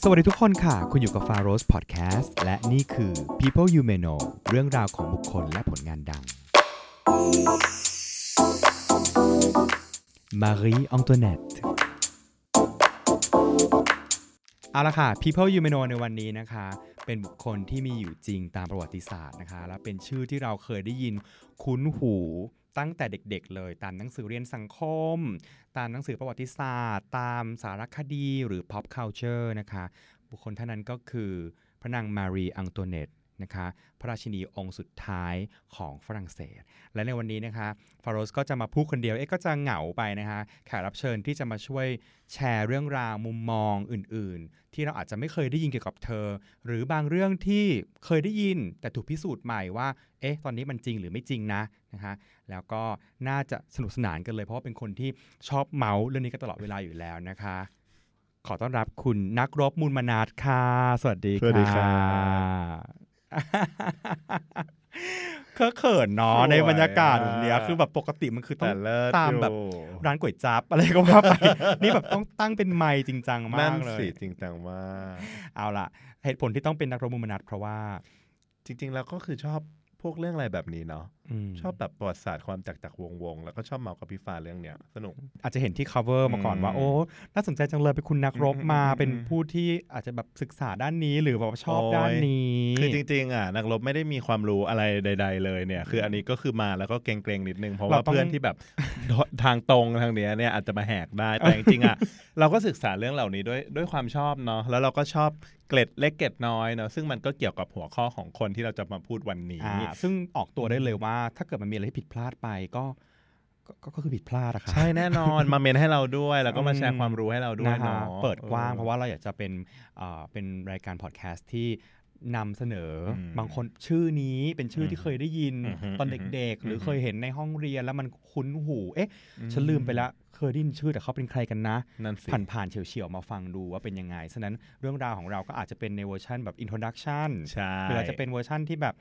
สวัสดีทุกคนค่ะ คุณอยู่กับ f a r o s Podcast และนี่คือ People You May Know เรื่องราวของบุคคลและผลงานดัง Marie Antoinette เอาละค่ะ People You May Know ในวันนี้นะคะ เป็นบุคคลที่มีอยู่จริงตามประวัติศาสตร์นะคะ และเป็นชื่อที่เราเคยได้ยินคุ้นหู ตั้งแต่เด็กๆเลยตามหนังสือเรียนสังคม ตามหนังสือประวัติศาสตร์ ตามสารคดีหรือ pop culture นะคะ บุคคลท่านนั้นก็คือพระนางมารีอังโตเนต นะคะพระราชินีองค์สุดท้ายของฝรั่งเศส และในวันนี้นะคะฟาโรสก็จะมาพูดคนเดียวเอ๊ะก็จะเหงาไปนะคะแขกรับเชิญที่จะมาช่วยแชร์เรื่องราวมุมมองอื่น ๆ ที่เราอาจจะไม่เคยได้ยินเกี่ยวกับเธอ หรือบางเรื่องที่เคยได้ยิน แต่ถูกพิสูจน์ใหม่ว่าเอ๊ะตอนนี้มันจริงหรือไม่จริงนะนะคะแล้วก็น่าจะสนุกสนานกันเลย เพราะว่าเป็นคนที่ชอบเมาส์เรื่องนี้กันตลอดเวลาอยู่แล้วนะคะขอต้อนรับคุณนักรบมูลมนาทค่ะ สวัสดีสวัสดีครั เคอะเขินเนาะสวยในบรรยากาศแบบเนี้ยอะคือแบบปกติมันคือต้อแต่งเลิศตามแบบอยู่ร้านก๋วยจั๊บอะไรก็ว่าไปนี่แบบต้องตั้งเป็นไมค์จริงจังมานั่กนเลยสิจริงจังมากเอาล่ะ เหตุผลที่ต้องเป็นนักรบมูลมนัดเพราะว่า จริง ๆ แล้วก็คือชอบพวกเรื่องอะไรแบบนี้เนาะมชอบแบบประวัติศาสตร์ความจากจากวงวงๆแล้วก็ชอบเมาส์กับพี่ฟ้าเรื่องเนี้ยสนุก อาจจะเห็นที่ cover มาก่อนว่าอืมโอ้น่าสนใจจังเลยเป็นคุณนักรบมาอืมอืมเป็นผู้ที่อาจจะแบบศึกษาด้านนี้หรือแบบว่าชอบโอ้ยด้านนี้ คือจริงๆอะนักรบไม่ได้มีความรู้อะไรใด ๆ เลยเนี่ย คืออันนี้ก็คือมาแล้วก็เกรงๆนิดนึง เพราะว่าเพื่อนที่แบบทางตรงทางเนี้ยเนี่ยอาจจะมาแหกได้แต่จริงๆอะเราก็ศึกษาเรื่องเหล่านี้ด้วยด้วยความชอบเนาะแล้วเราก็ชอบเกล็ดเล็กเกล็ดน้อยเนาะซึ่งมันก็เกี่ยวกับหัวข้อของคนที่เราจะมาพูดวันนี้อ่าซึ่งออกตัวได้เลยว่าถ้าเกิดมันมีอะไรที่ผิดพลาดไปก็ก็ก็ก็คือผิดพลาดอะค่ะใช่แน่นอนมาเมนให้เราด้วย แล้วก็มาแชร์ความรู้ให้เราด้วยนะฮะเนาะเปิดกว้างเพราะว่าเราอยากจะเป็นเอ่อเป็นรายการพอดแคสต์ที่นำเสนออมบางคนชื่อนี้เป็นชื่อที่เคยได้ยินอือฮึตอนเด็กๆ หรือออฮึเคยเห็นในห้องเรียนแล้วมันคุ้นหูเอ๊ะฉันลืมไปแล้วเคยได้ยินชื่อแต่เขาเป็นใครกันนะนั่นสิผ่านผ่านๆเฉียวๆมาฟังดูว่าเป็นยังไงฉะนั้นเรื่องราวของเราก็อาจจะเป็นในเวอร์ชันแบบ introduction ใช่หรืออาจจะเป็นเวอร์ชันที่แบบ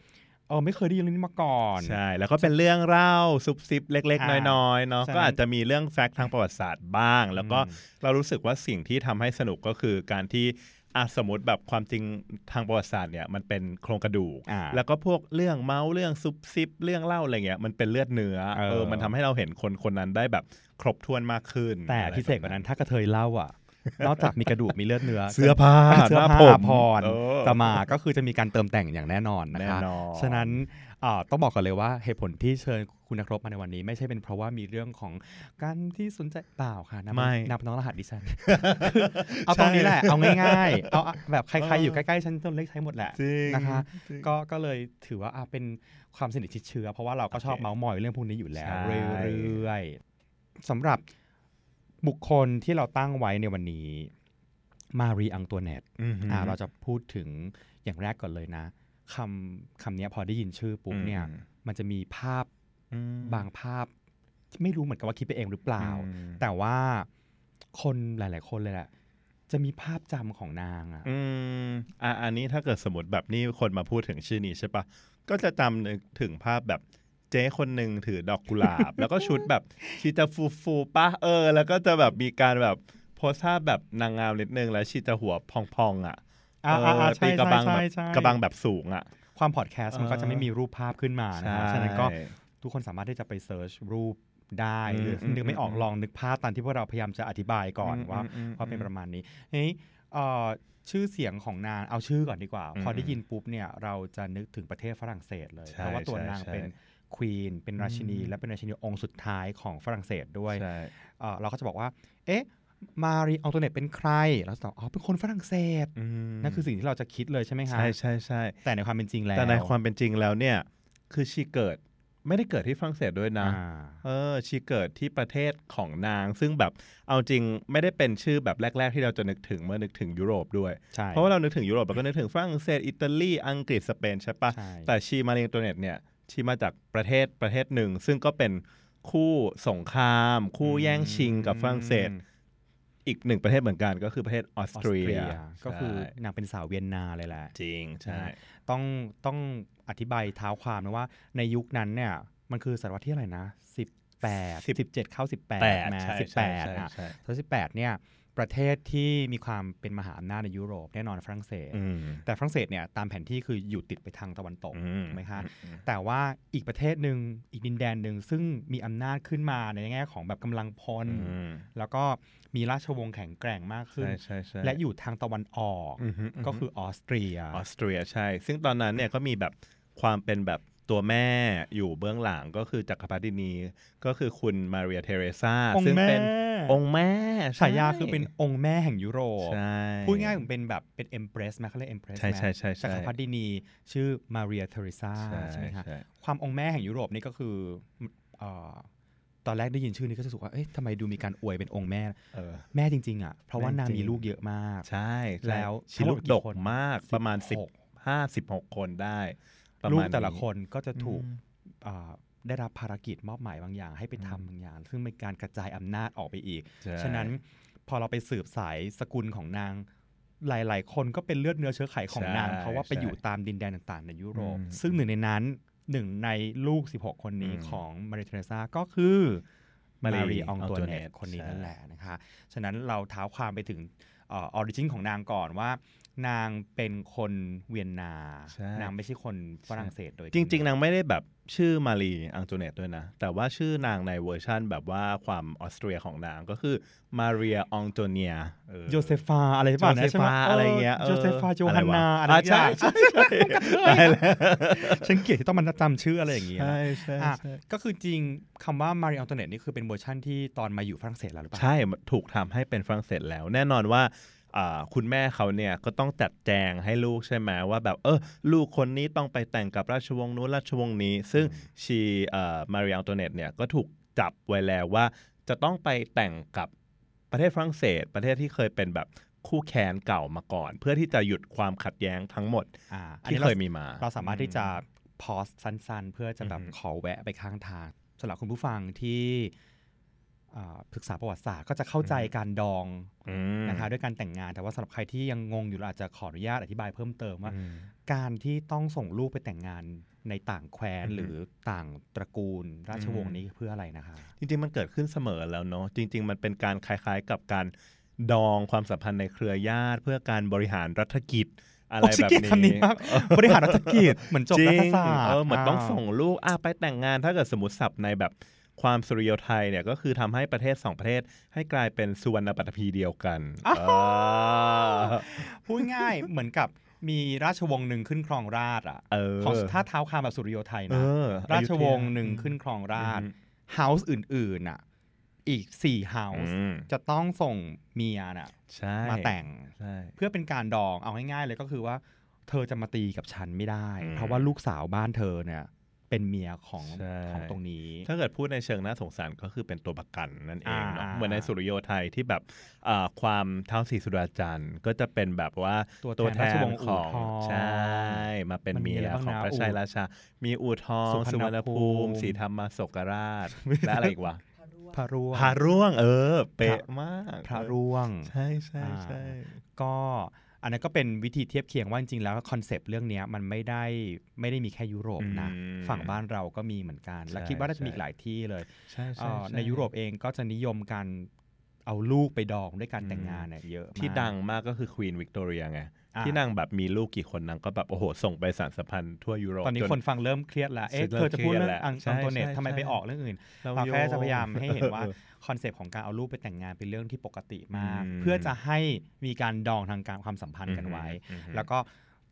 เออไม่เคยได้ยินเรื่องนี้มาก่อน ใช่ แล้วก็เป็นเรื่องเล่าซุบซิบเล็กอ่าๆน้อยๆเนาะฉะนั้นก็อาจจะมีเรื่องแฟกต์ทางประวัติศาสตร์บ้าง แล้วก็อืมเรารู้สึกว่าสิ่งที่ทำให้สนุกก็คือการที่อะสมมติแบบความจริงทางประวัติศาสตร์เนี่ยมันเป็นโครงกระดูกอ่าแล้วก็พวกเรื่องเมาส์เรื่องซุบซิบเรื่องเล่าอะไรเงี้ยมันเป็นเลือดเนื้อเออเออมันทำให้เราเห็นคนคนนั้นได้แบบครบถ้วนมากขึ้น แต่อะไรพิเศษกว่านั้นถ้ากระเทยเล่าอะ นอกจากมีกระดูกมีเลือดเนื้อเสื้อผ้าเสื้อหน้ผ้าผมอาภรณ์เออจะมาก็คือจะมีการเติมแต่งอย่างแน่นอนนะแน่คะนอนฉะนั้นอ่าต้องบอกก่อนเลยว่าเหตุผลที่เชิญคุณนักรบมาในวันนี้ ไม่ใช่เป็นเพราะว่ามีเรื่องของการที่สนใจเปล่าค่ะนับไม่นับน้องรหัสดิฉันเอาตรงนี้แหละเอาง่ายๆเอาแบบใครๆอยู่ใกล้ๆฉันต้นเล็กใช้หมดแหละจริงนะคะจริงก็ก็เลยถือว่าอะเป็นความสนิทชิดเชื้อ เพราะว่าเราก็ชอบโอเคเมาส์มอยเรื่องพวกนี้อยู่แล้วใช่เรื่อยๆสำหรับ บุคคลที่เราตั้งไว้ในวันนี้ มารีอังตัวเนตอือหืออ่าเราจะพูดถึงอย่างแรกก่อนเลยนะคำคำเนี้ยพอได้ยินชื่อปุ๊บเนี่ยอืมมันจะมีภาพอืมบางภาพ ไม่รู้เหมือนกับว่าคิดไปเองหรือเปล่าอืมแต่ว่าคนหลาย ๆ คนเลยแหละจะมีภาพจำของนางอะอืมอะอันนี้ถ้าเกิดสมมติแบบนี้คนมาพูดถึงชื่อนี้ใช่ปะก็จะจำนึกถึงภาพแบบ เจ๊คนหนึ่งถือดอกกุหลาบ แล้วก็ชุดแบบชีจะฟูฟูๆปะเออ แล้วก็จะแบบมีการแบบโพสท่าแบบนางงามนิดนึงแล้วชีจะหัวพองๆอะอ่าเออ่าออ่าใช่ตีกระบังใช่แบบใช่กระบังแบบสูงอะ ความพอดแคสต์มันก็จะไม่มีรูปภาพขึ้นมานะครับฉะนั้นก็ใช่ทุกคนสามารถที่จะไปเซิร์ชรูปได้อืมหรืออืมนึกไม่ออกอืมลองนึกภาพตามที่พวกเราพยายามจะอธิบายก่อนอืมว่าอืมว่าเป็นอืมประมาณนี้เฮ้ยเอ่อชื่อเสียงของนางเอาชื่อก่อนดีกว่าอืมพอได้ยินปุ๊บเนี่ยเราจะนึกถึงประเทศฝรั่งเศสเลยใช่เพราะว่าตัวใช่นางใช่เป็น ควีนเป็นราชินีอืมและเป็นราชินีองค์สุดท้ายของฝรั่งเศสด้วยใช่เอ่อเราก็จะบอกว่า เอ๊ะมารีอังโตเนตเป็นใครเราจะตอบอ๋อเป็นคนฝรั่งเศสอืมนั่นคือสิ่งที่เราจะคิดเลยใช่ไหมคะใช่ใช่ใช่แต่ในความเป็นจริงแล้วแต่ในความเป็นจริงแล้วเนี่ยคือชีเกิดไม่ได้เกิดที่ฝรั่งเศสด้วยนะอ่าเออชีเกิดที่ประเทศของนาง ซึ่งแบบเอาจริงไม่ได้เป็นชื่อแบบแรก ๆ ที่เราจะนึกถึงเมื่อนึกถึงยุโรปด้วยใช่เพราะว่าเรานึกถึงยุโรปเราก็นึกถึงฝรั่งเศสอิตาลีอังกฤษสเปนใช่ปะใช่แต่ชีมาเรียงตัวเน็ตเนี่ย ชีมาจากประเทศประเทศหนึ่ง ซึ่งก็เป็นคู่สงคราม คู่แย่งชิงกับฝรั่งเศส อีกหนึ่งประเทศเหมือนกันก็คือประเทศออสออเตสรีเตรียยก็คือใช่นางเป็นสาวเวียนนาเลยแหละ จริงใช่ต้องต้องอธิบายเท้าความนะว่าในยุคนั้นเนี่ย มันคือศตวรรษที่อะไรนะสิบแปดสิบเจ็ดเข้าสิบแปดแปดมาใช่สิบใช่แปดใช่อะใช่ศตวรรษสิบแปดเนี่ย ประเทศที่มีความเป็นมหาอำนาจในยุโรปแน่นอนฝรั่งเศสอืมแต่ฝรั่งเศสเนี่ยตามแผนที่คืออยู่ติดไปทางตะวันตกอืมถูกไหมคะอืมแต่ว่าอีกประเทศหนึ่งอีกดินแดนหนึ่งซึ่งมีอำนาจขึ้นมาในแง่ของแบบกำลังพลอืมแล้วก็มีราชวงศ์แข็งแกร่งมากขึ้นใช่ใช่ใช่และอยู่ทางตะวันออกอือฮึอือฮึก็คือออสเตรียออสเตรียใช่ ซึ่งตอนนั้นเนี่ยก็มีแบบความเป็นแบบ ตัวแม่อยู่เบื้องหลังก็คือจักรพรรดินีก็คือคุณมาเรียเทเรซาองค์ซึ่งแม่เป็นองค์แม่ฉายาคือเป็นองค์แม่แห่งยุโรปใช่พูดง่ายๆเหมือนเป็นแบบเป็น empress ไหมเขาเรียก empress ใช่ใช่ใช่ใช่จักรพรรดินีชื่อมาเรียเทเรซาใช่ใช่ไหมคะใช่ความองค์แม่แห่งยุโรปนี่ก็คือเอ่อตอนแรกได้ยินชื่อนี้ก็รู้สึกว่า เอ๊ะทำไมดูมีการอวยเป็นองค์แม่เออแม่จริง ๆ อะ เพราะว่าแม่นางจริงมีลูกเยอะมาก ใช่ใช่แล้วชีลูกทั้งหมดกี่ดกคนมาก ประมาณสิบ16ห้าสิบหกคนได้ประ ลูกมาณแต่ละนี้คนก็จะถูกอืมเอ่อได้รับภารกิจมอบหมายบางอย่าง ให้ไปทำบางอย่าง ซึ่งเป็นการกระจายอำนาจออกไปอีกใช่ฉะนั้นพอเราไปสืบสายสกุลของนางหลาย ๆ คนก็เป็นเลือดเนื้อเชื้อไขของนาง เพราะว่าไปอยู่ตามดินแดนต่างๆ ในยุโรปอืมซึ่งหนึ่งในนั้นหนึ่งในลูก 16 คนนี้อืมของมาริเทเรซาก็คือมา Marie รีอองตัวเนต Antoinette คนนี้ใช่นั่นแหละนะคะ ฉะนั้นเราเท้าความไปถึงorigin ของนางก่อนว่า นางเป็นคนเวียนนา ใช่ นางไม่ใช่คนฝรั่งเศสโดยจริง ๆ นางไม่ได้แบบชื่อมารีอังโตเนตด้วยนะ แต่ว่าชื่อนางในเวอร์ชั่นแบบว่าความออสเตรียของนางก็คือมาเรียองโตเนียโยเซฟาอะไรป่ะโจเซนะใช่ไหมฟาอะไรเงี้ยโยเซฟาโจฮันนาอะไรอะอย่างใช่เงี้ยใช่ใช่ได้แล้วฉันเกลียดที่ต้องมาจำชื่ออะไรอย่างเงี้ยใช่ใช่อะ ใช่ ก็คือจริงคำว่ามารีอ n ง o เนตนี่คือเป็นเวอร์ชั่นที่ตอนมาอยู่ฝรั่งเศสแล้วหรือเปล่า ใช่ถูกทำให้เป็นฝรั่งเศสแล้ว แน่นอนว่าอ่า คุณแม่เขาเนี่ยก็ต้องจัดแจงให้ลูกใช่ไหมว่าแบบเออลูกคนนี้ต้องไปแต่งกับราชวงศ์นู้นราชวงศ์นี้ ซึ่งชีมารีอังโตเนตเนี่ยก็ถูกจับไว้แล้วว่า จะต้องไปแต่งกับประเทศฝรั่งเศส ประเทศที่เคยเป็นแบบคู่แค้นเก่ามาก่อน เพื่อที่จะหยุดความขัดแย้งทั้งหมดอ่าอันที่นี้เคเรายมีมา เราสามารถที่จะพอสสั้นๆ เพื่อจะแบบอือฮึขอแวะไปข้างทางสำหรับคุณผู้ฟังที่อ่า ศึกษาประวัติศาสตร์ก็จะเข้าใจการดองอืมนะคะด้วยการแต่งงานแต่ว่าสำหรับใครที่ยังงงอยู่เราอาจจะขออนุญาตอธิบายเพิ่มเติมว่าอืมการที่ต้องส่งลูกไปแต่งงานในต่างแคว้นอือฮึหรือต่างตระกูล ราชวงอืศ์มนี้เพื่ออะไรนะคะ จริงๆมันเกิดขึ้นเสมอแล้วเนาะจริง ๆ มันเป็นการคล้ายๆกับการดองความสัมพันธ์ในเครือญาติ เพื่อการบริหารรัฐกิจอะไรโอ้ฉันแบบเกลียดคำนี้นี้มากบริหารรัฐกิจเหมือนจบจริรังฐศาสตร์เออเหมือนต้องาส่งลูกอะไปแต่งงานถ้าเกิดสมมติศัพท์ในแบบ ความสุริโยไทยเนี่ยก็คือทำให้ประเทศสองประเทศให้กลายเป็นสุวรรณปัตภีเดียวกันเออพูดง่ายเหมือนกับมีราชวงศ์หนึ่งขึ้นครองราชย์อะเออของถ้าเท้าความแบบสุริโยไทยเอนะอราชวงอศ์ยุธยาหนึ่งขึ้นครองราชอืมเฮาส์อื่นๆอะอีกสี่เฮาส์อืมจะต้องส่งเมียน่ะใช่มาแต่งใช่เพื่อเป็นการดองเอาง่ายๆเลยก็คือว่า เธอจะมาตีกับฉันไม่ได้อืมเพราะว่าลูกสาวบ้านเธอเนี่ย เป็นเมียของใช่ของตรงนี้ ถ้าเกิดพูดในเชิงน่าสงสารก็คือเป็นตัวประกันนั่นเองเนาะอ่าเหมือนในสุริโยไทยที่แบบอ่าความเท้าสีสุดาจันทร์ก็จะเป็นแบบว่าตัวแทนราชวงศ์ขอู่องทองใช่มาเป็นมันมีเมีอะไรยบ้างของนะพระชัยอู่ราชา มีอู่ทองสุสุพวรรรรณณภูภูมิมิศรีธรรมศกราชและอะไรอีกวะพระร่วงพาร่วง เออ เป๊ะมาก พระร่วง ใช่ใช่อ่าใช่ก็ อันนั้นก็เป็นวิธีเทียบเคียงว่าจริงๆแล้วคอนเซปต์เรื่องเนี้ยมันไม่ได้ไม่ได้มีแค่ยุโรปนะอืมฝั่งบ้านเราก็มีเหมือนกัน และใช่คิดว่าน่าจะมีใช่อีกหลายที่เลยใช่เอ่ใช่อช่ในยุโรปเองก็จะนิยมการเอาลูกไปดองด้วยการแต่งงานเนี่ยเยอะมากที่ดังมากก็คือควีนวิกตอเรียไงอ่า ที่นางแบบมีลูกกี่คนนางก็แบบโอ้โหส่งไปสานสัมพันธ์ทั่วยุโรปตอนนี้คนฟังเริ่มเครียดแล้วเอ๊ะเริ่มเธอจะพูดเรื่องเครียดแหละอังใช่อังโตเนตใช่ทำไมใช่ไปออกเรื่องอื่นเราเราแค่โยงจะพยายามให้เห็นว่าเออคอนเซปต์ของการเอาลูกไปแต่งงานเป็นเรื่องที่ปกติมากอืมเพื่อจะให้มีการดองทางการความสัมพันธ์กันไว้อืมอืมแล้วก็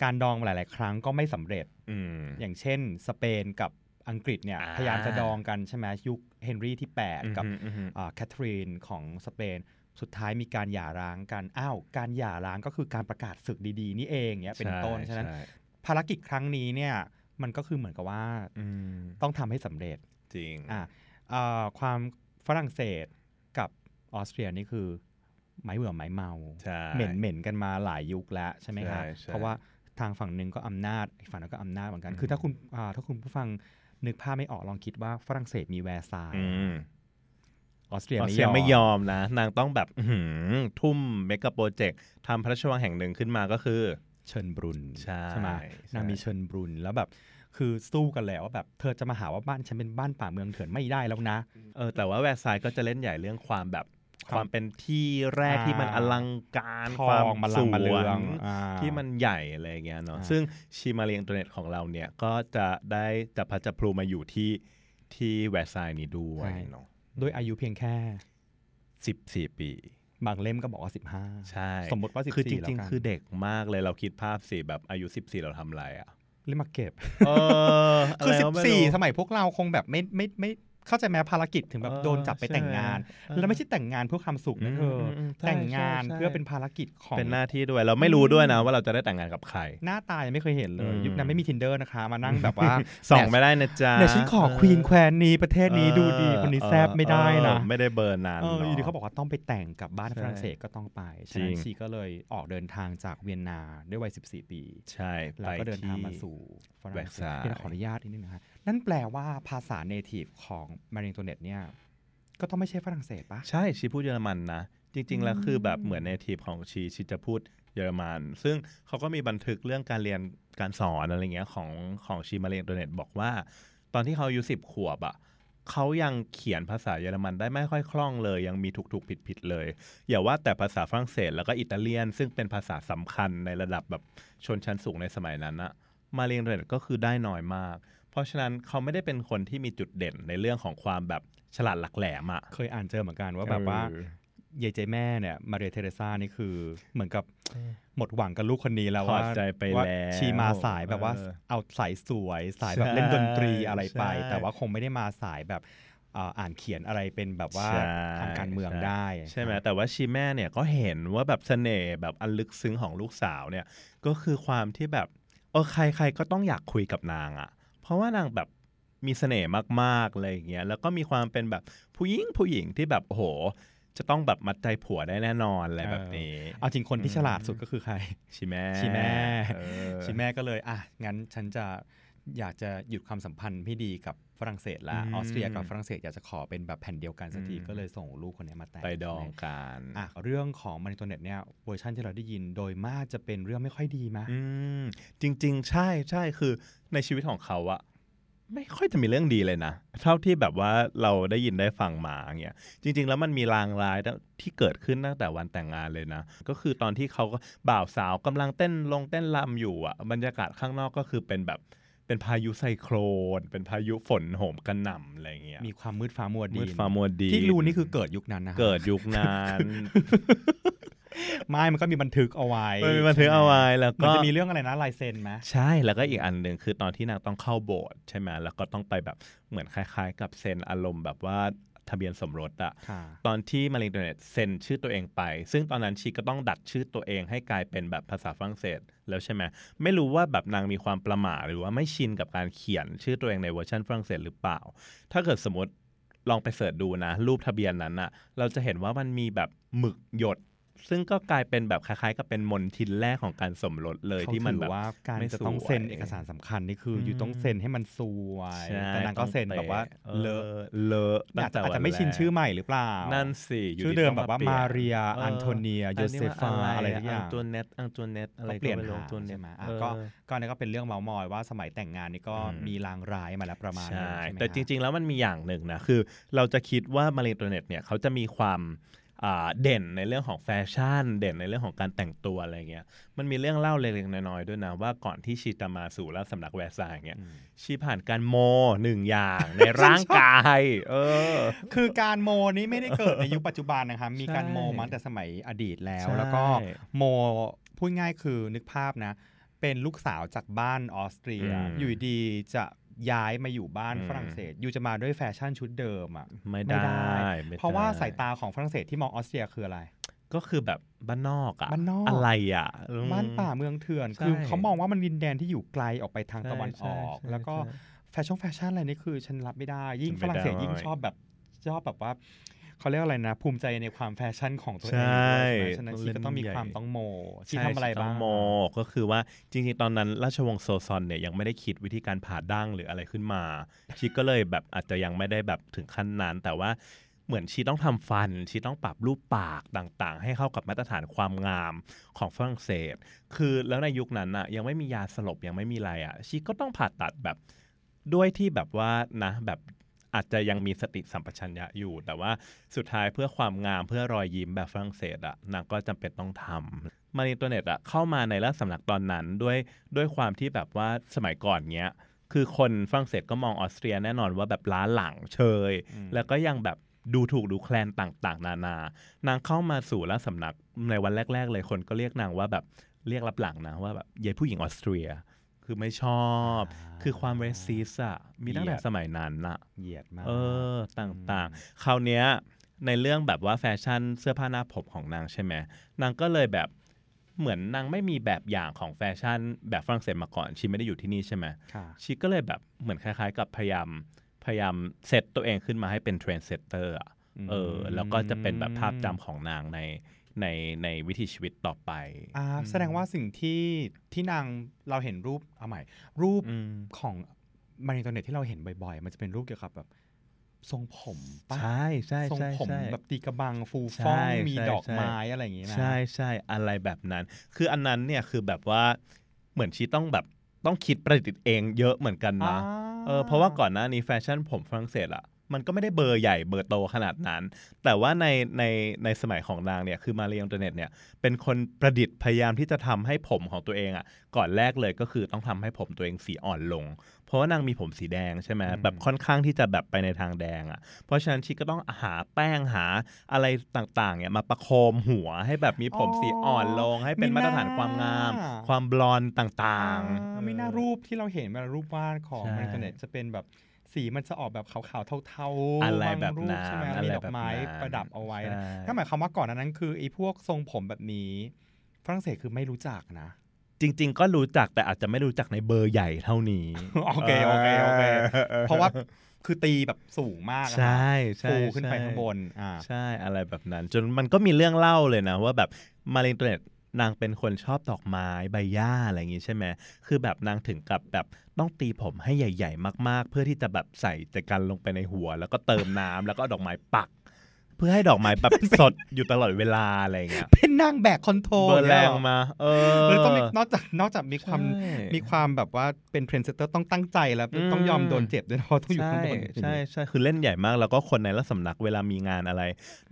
การดองหลาย ๆ ครั้งก็ไม่สำเร็จอืมอย่างเช่น สเปนกับอังกฤษเนี่ยอ่าพยายามจะดองกันใช่ไหมยุคเฮนรี่ที่ 8 กับอืมอืมอืมแคทเธอรีนของสเปน สุดท้ายมีการหย่าร้างกัน อ้าว การหย่าร้างก็คือการประกาศศึกดีๆ นี่เองเนี่ยเป็นต้น ฉะนั้นใช่ภารกิจครั้งนี้เนี่ยมันก็คือเหมือนกับว่าอืมต้องทำให้สำเร็จ จริง อะเอ่อความฝรั่งเศสกับออสเตรียนี่คือไม้เบื่อไม้เมาใช่เหม็นเหม็นกันมาหลายยุคแล้วใช่ไหมครับใช่ใช่เพราะว่าทางฝั่งหนึ่งก็อำนาจอีกฝั่งนึงก็อำนาจเหมือนกันอืมคือถ้าคุณอ่าถ้าคุณผู้ฟังนึกภาพไม่ออกลองคิดว่าฝรั่งเศสมีแวร์ซายน์ อืมออสเตรียออสเตรียไม่ยอมไม่ยอมนะ นางต้องแบบอื้อหือทุ่มเมกะโปรเจกต์ทำพระราชวังแห่งหนึ่งขึ้นมาก็คือ เชิญบรุนใช่ไหมใช่นางมีเชิญบรุนแล้วแบบคือสู้กันแล้วว่าแบบเธอจะมาหาว่าบ้านฉันเป็นบ้านป่าเมืองเถื่อนไม่ได้แล้วนะเออแต่ว่าแวร์ซายน์ก็จะเล่นใหญ่เรื่องความแบบความเป็นที่แรกอ่าที่มันอลังการทความองมาสลังมาวเรืองนอ่าที่มันใหญ่อะไรอย่างเงี้ยเนาะอ่าซึ่งชีมาเรียงตัวเน็ตของเราเนี่ยก็จะได้จับพัดจับพลูมาอยู่ที่ที่แวร์ซายน์นี้ด้วยเนาะ ด้วยอายุเพียงแค่สิบสี่ปี บางเล่มก็บอกว่า 15 ใช่ สมมติว่า 14คือจแล้วริงกันๆคือเด็กมากเลยเราคิดภาพสิแบบอายุ 14 เราทำอะไรอะเล่มมาเก็บเออคืออะไรก็ไม่รู้14สมัยพวกเราคงแบบไม่ไม่ไม่ เข้าใจแม้ภารกิจถึงแบบเออโดนจับไปใช่แต่งงานเออแล้วไม่ใช่แต่งงานเพื่อความสุขนะเธออมอืมใช่แต่งงานใช่เพื่อเป็นภารกิจของเป็นหน้าที่ด้วยเราไม่รู้ด้วยนะว่าเราจะได้แต่งงานกับใคร หน้าตายังไม่เคยเห็นเลยอืมยุคนั้นไม่มี tinder นะคะ มานั่งแบบว่าส่องไม่ได้นะจ๊ะเดี๋ยวฉันขอเควีนแควนนี้ประเทศนี้เออดูดีคนนี้แซบไม่ได้นะเออไม่ได้เบอร์นานเออนะอยู่ดีเขาบอกว่าต้องไปแต่งกับบ้านใช่ฝรั่งเศสก็ต้องไปฉะจรินั้นงชีก็เลยออกเดินทางจากเวียนนาด้วยวัย 14 ปี ใช่แล้วก็เดินทางมาสู่ฝรั่งเศสแวร์ซายน์พี่ขออนุญาตนิดนึงนะฮะ นั่นแปลว่าภาษา native ของมารี อังตัวเน็ตเนี่ยก็ต้องไม่ใช่ฝรั่งเศสปะใช่ชีพูดเยอรมันนะ จริง ๆ แล้วคือแบบเหมือน native ของชีชีจะพูดเยอรมัน ซึ่งเขาก็มีบันทึกเรื่องการเรียนการสอนอะไรเงี้ยของของชีมารี อังตัวเน็ตบอกว่า ตอนที่เขาอายุสิบขวบอะ่ะเขายังเขียนภาษาเยอรมันได้ไม่ค่อยคล่องเลย ยังมีถูกๆผิดๆเลย อย่าว่าแต่ภาษาฝรั่งเศสแล้วก็อิตาเลียน ซึ่งเป็นภาษาสำคัญในระดับแบบชนชั้นสูงในสมัยนั้นอะมาเรียนตัวเน็ตก็คือได้น้อยมาก เพราะฉะนั้นเขาไม่ได้เป็นคนที่มีจุดเด่นในเรื่องของความแบบฉลาดหลักแหลมอะเคยอ่านเจอเหมือนกันว่าแบบว่าเออเยายเจแม่เนี่ยมาเรียเทเรซานี่คือเหมือนกับหมดหวังกับลูกคนนี้แล้วว่าถอดใจไปว่าแล้วชีมาสายแบบว่าเออเอาสายสวยสายแบบใช่เล่นดนตรีอะไรไปใช่แต่ว่าคงไม่ได้มาสายแบบอ่าอ่านเขียนอะไรเป็นแบบว่าใช่ทางการเมืองใช่ได้ ใช่ไหมแต่ว่าชีแม่เนี่ยก็เห็นว่าแบบเสน่ห์แบบอันลึกซึ้งของลูกสาวเนี่ยก็คือความที่แบบเออใครใครก็ต้องอยากคุยกับนางอะ่ะเพ ราะว่านางแบบมีเสน่ห์มากๆอะไรอย่างเงี้ยแล้วก็มีความเป็นแบบผู้หญิงผู้หญิงที่แบบโอ้โห จะต้องแบบมัดใจผัวได้แน่นอนอะไรแบบนี้ เอาจริงคนที่อืมฉลาดสุดก็คือใครชีแม่ชีแม่เออชิแม่ก็เลยอะงั้นฉันจะ อยากจะหยุดความสัมพันธ์ที่ดีกับฝรั่งเศสละอืมออสเตรียกับฝรั่งเศสอยากจะขอเป็นแบบแผ่นเดียวกันสักทีอืมก็เลยส่งลูกคนนี้มาแต่งไปดองใช่ไหมกันอะเรื่องของมันโตเน็ตเนี่ยเวอร์ชันที่เราได้ยินโดยมากจะเป็นเรื่องไม่ค่อยดีมะอืมจริง ๆ ใช่ใช่คือในชีวิตของเขาอะไม่ค่อยจะมีเรื่องดีเลยนะ เท่าที่แบบว่าเราได้ยินได้ฟังมาเงี้ยจริง ๆ แล้วมันมีลางร้ายที่เกิดขึ้นตั้งแต่วันแต่งงานเลยนะ ก็คือตอนที่เขาก็บ่าวสาวกำลังเต้นลงเต้นรำอยู่อะบรรยากาศข้างนอกก็คือเป็นแบบ เป็นพายุไซโครน เป็นพายุฝนโหมกระหน่ำอะไรเงี้ย มีความมืดฟ้ามัวดิมืนดฟ้ามัวดี ที่รู้นี่คือเกิดยุคนั้นนะฮะเกิดยุคนั้นไม่มันก็มีบันทึกเอาไว้มันมีบันทึกเอาไว้ แล้วมันก็จะมีเรื่องอะไรนะลายเซ็นไหมใช่ แล้วก็อีกอันหนึ่งคือตอนที่นางต้องเข้าโบสถ์ใช่ไหมแล้วก็ต้องไปแบบเหมือนคล้าย ๆ กับเซ็นอารมณ์แบบว่า ทะเบียนสมรสอะค่ะตอนที่มาริงโดเนตเซ็นชื่อตัวเองไป ซึ่งตอนนั้นชีก็ต้องดัดชื่อตัวเองให้กลายเป็นแบบภาษาฝรั่งเศส แล้วใช่ไหมไม่รู้ว่าแบบนางมีความประหม่าหรือว่าไม่ชินกับการเขียนชื่อตัวเองในเวอร์ชันฝรั่งเศสหรือเปล่า ถ้าเกิดสมมติลองไปเสิร์ชดูนะ รูปทะเบียนนั้นอะเราจะเห็นว่ามันมีแบบหมึกหยด ซึ่งก็กลายเป็นแบบคล้ายๆ กับเป็นมนทินแรกของการสมรสเลยเขาที่มันถือแบบว่าการไม่จะต้องสวยเซ็นเอกสารสำคัญนี่คืออมอยู่ต้องเซ็นให้มันสวยใช่แต่นางก็เซ็นแบบว่าต้องเลอะเลอะอาจจะตั้งแต่อาจจะไม่วันชินแรกชื่อใหม่หรือเปล่า นั่นสิยู่ชื่อดีเดิมต้งแบบว่าปลี่ยนมาเรียเอันโทเนียโยเซฟาอะไรทุกอย่างตัวเน็ตอังตัวเน็ตอะไรก็เปลี่ยนไม่รู้หาตัวเน็ใช่ตไหมอะเออก็ก็นี่ก็เป็นเรื่องเมามอยว่าสมัยแต่งงานนี่ก็อืมมีลางร้ายมาแล้วประมาณนึงใช่ใช่ไหมแต่ฮะจริง ๆ แล้วมันมีอย่างหนึ่งนะคือ เราจะคิดว่ามาเรียนตัวเน็ตเนี่ยเขาจะมีความอ่า เด่นในเรื่องของแฟชั่น เด่นในเรื่องของการแต่งตัวอะไรเงี้ยมันมีเรื่องเล่าเล็กๆน้อยๆด้วยนะว่าก่อนที่ชีจะมาสู่ราชสำนักแวร์ซายน์เนี่ยอืมชีผ่านการโมหนึ่งอย่างในร่างกายเออคือการโมนี้ไม่ได้เกิดในยุคปัจจุบันนะครับมีการใช่โมมาตั้งแต่สมัยอดีตแล้วใช่แล้วก็โมพูดง่ายคือนึกภาพนะ เป็นลูกสาวจากบ้านออสเตรียอืมอยู่ดีจะ ย้ายมาอยู่บ้านอืมฝรั่งเศสอยู่จะมาด้วยแฟชั่นชุดเดิมอะไม่ไม่ได้ได้ไม่เพราะว่าได้สายตาของฝรั่งเศสที่มองออสเตรียคืออะไร ก็คือแบบบ้านนอกอะบ้านนอกอะไรอะอืมบ้านป่าเมืองเถื่อนใช่คือเขามองว่ามันดินแดนที่อยู่ไกลออกไปทางใช่ตะวันออกใช่แล้วก็ใช่แฟชั่นแฟชั่นอะไรนี่คือฉันรับไม่ได้ ยิ่งฉันไม่ได้ฝรั่งเศสยิ่งชอบแบบชอบแบบว่า เขาเรียกอะไรนะ ภูมิใจในความแฟชั่นของตัวเองใช่ด้วยใช่ไหมฉะนั้นชีก็ต้องมีเล่นใหญ่ความต้องโมชีใช่ต้องทำอะไรบ้างโมก็คือว่าจริงๆ ตอนนั้นราชวงศ์โชซอนเนี่ยยังไม่ได้คิดวิธีการผ่าดั้งหรืออะไรขึ้นมา ชีก็เลยแบบอาจจะยังไม่ได้แบบถึงขั้นนั้น แต่ว่าเหมือนชีต้องทำฟัน ชีต้องปรับรูปปากต่างๆ ให้เข้ากับมาตรฐานความงามของฝรั่งเศส คือแล้วในยุคนั้นอะยังไม่มียาสลบยังไม่มีอะไรอะชีก็ต้องผ่าตัดแบบด้วยที่แบบว่านะแบบ อาจจะยังมีสติสัมปชัญญะอยู่ แต่ว่าสุดท้ายเพื่อความงามเพื่อรอยยิ้มแบบฝรั่งเศสอะนางก็จำเป็นต้องทำมารีตัวเน็ตอะเข้ามาในราชสำนักตอนนั้นด้วยด้วยความที่แบบว่าสมัยก่อนเนี้ยคือคนฝรั่งเศสก็มองออสเตรียแน่นอนว่าแบบล้าหลังเชย แล้วก็ยังแบบดูถูกดูแคลนต่างๆ นานา นางเข้ามาสู่ราชสำนักในวันแรก ๆ เลยคนก็เรียกนางว่าแบบเรียกรับหลังนะว่าแบบยายผู้หญิงออสเตรีย คือไม่ชอบ คือความเรสซิสอะมีตั้งแต่สมัยนั้นอะเหยียดมาก เออ ต่างๆ คราวเนี้ยในเรื่องแบบว่าแฟชั่นเสื้อผ้าหน้าผมของนางใช่ไหมนางก็เลยแบบเหมือนนางไม่มีแบบอย่างของแฟชั่นแบบฝรั่งเศสมาก่อน ชีไม่ได้อยู่ที่นี่ใช่ไหมค่ะชีก็เลยแบบเหมือนคล้ายๆ กับพยายามพยายามเซตตัวเองขึ้นมาให้เป็น trendsetter อะเออ แล้วก็จะเป็นแบบภาพจำของนางใน ในในวิถีชีวิตต่อไปอ่าแสดงว่าสิ่งที่ที่นางเราเห็นรูปเอาใหม่ รูปอืมของมารีในอินเทอร์เน็ตที่เราเห็นบ่อยๆ มันจะเป็นรูปเกี่ยวกับแบบทรงผมปะใช่ใช่ทรงใช่ผมใช่แบบตีกระบังฟูใช่ฟ่องมีใช่ดอกใช่ไม้อะไรอย่างงี้นะใช่ใช่อะไรแบบนั้น คืออันนั้นเนี่ยคือแบบว่าเหมือนชีต้องแบบต้องคิดประดิษฐ์เองเยอะเหมือนกันอ่านะเออเพราะว่าก่อนหน้านี้แฟชั่นผมฝรั่งเศสอะ มันก็ไม่ได้เบอร์ใหญ่เบอร์โตขนาดนั้น แต่ว่าในในในสมัยของนางเนี่ยคือมาเรียงเทอร์เน็ตเนี่ยเป็นคนประดิษฐ์พยายามที่จะทำให้ผมของตัวเองอะก่อนแรกเลยก็คือต้องทำให้ผมตัวเองสีอ่อนลง เพราะว่านางมีผมสีแดงใช่ไหมอืมแบบค่อนข้างที่จะแบบไปในทางแดงอะเพราะฉะนั้นชีก็ต้องหาแป้งหาอะไรต่างๆเนี่ยมาประโคมหัวให้แบบมีผมสีอ่อนลง ให้เป็นมาตรฐานความงาม ความ blond ต่างอ่าไม่น่ารูปที่เราเห็นเวลารูปวาดของใช่มาในอินเทอร์เน็ตจะเป็นแบบ สีมันจะออกแบบขาวๆเทาๆอะไรอย่างแบบรูปนั้นใช่ไหมอะไรแบบนั้นมีดอกไม้ประดับเอาไว้นะใช่ก็หมายความว่าก่อนหน้านั้นคือไอ้พวกทรงผมแบบนี้ฝรั่งเศสคือไม่รู้จักนะ จริง ๆ ก็รู้จักแต่อาจจะไม่รู้จักในเบอร์ใหญ่เท่านี้โอเคโอเคโอเคเพราะว่าคือตีแบบสูงมากอะใช่ใช่ฟูขึ้นไปใช่ข้างบนอ่าใช่อะไรแบบนั้น จนมันก็มีเรื่องเล่าเลยนะว่าแบบมารี อังตัวเน็ต นางเป็นคนชอบดอกไม้ใบหญ้าอะไรอย่างงี้ใช่ไหมคือแบบนางถึงกับแบบต้องตีผมให้ใหญ่ ๆ มาก ๆ เพื่อที่จะแบบใส่แจกันลงไปในหัว แล้วก็เติมน้ำแล้วก็เอาดอกไม้ปัก เพื่อให้ดอกไม้แบบสดอยู่ตลอดเวลาอะไรอย่างเงี้ยเป็นนางแบก control เบอร์แรงนี่ยหอมา เออเลยต้องมีนอกจากนอกจากมีความใช่ มีความแบบว่าเป็น trendsetter ต้องตั้งใจแล้วอืม ต้องยอมโดนเจ็บด้วยนะเพราะต้องอยู่ข้างบนใช่ใช่คือเล่นใหญ่มากแล้วก็คนในราชสำนักเวลามีงานอะไร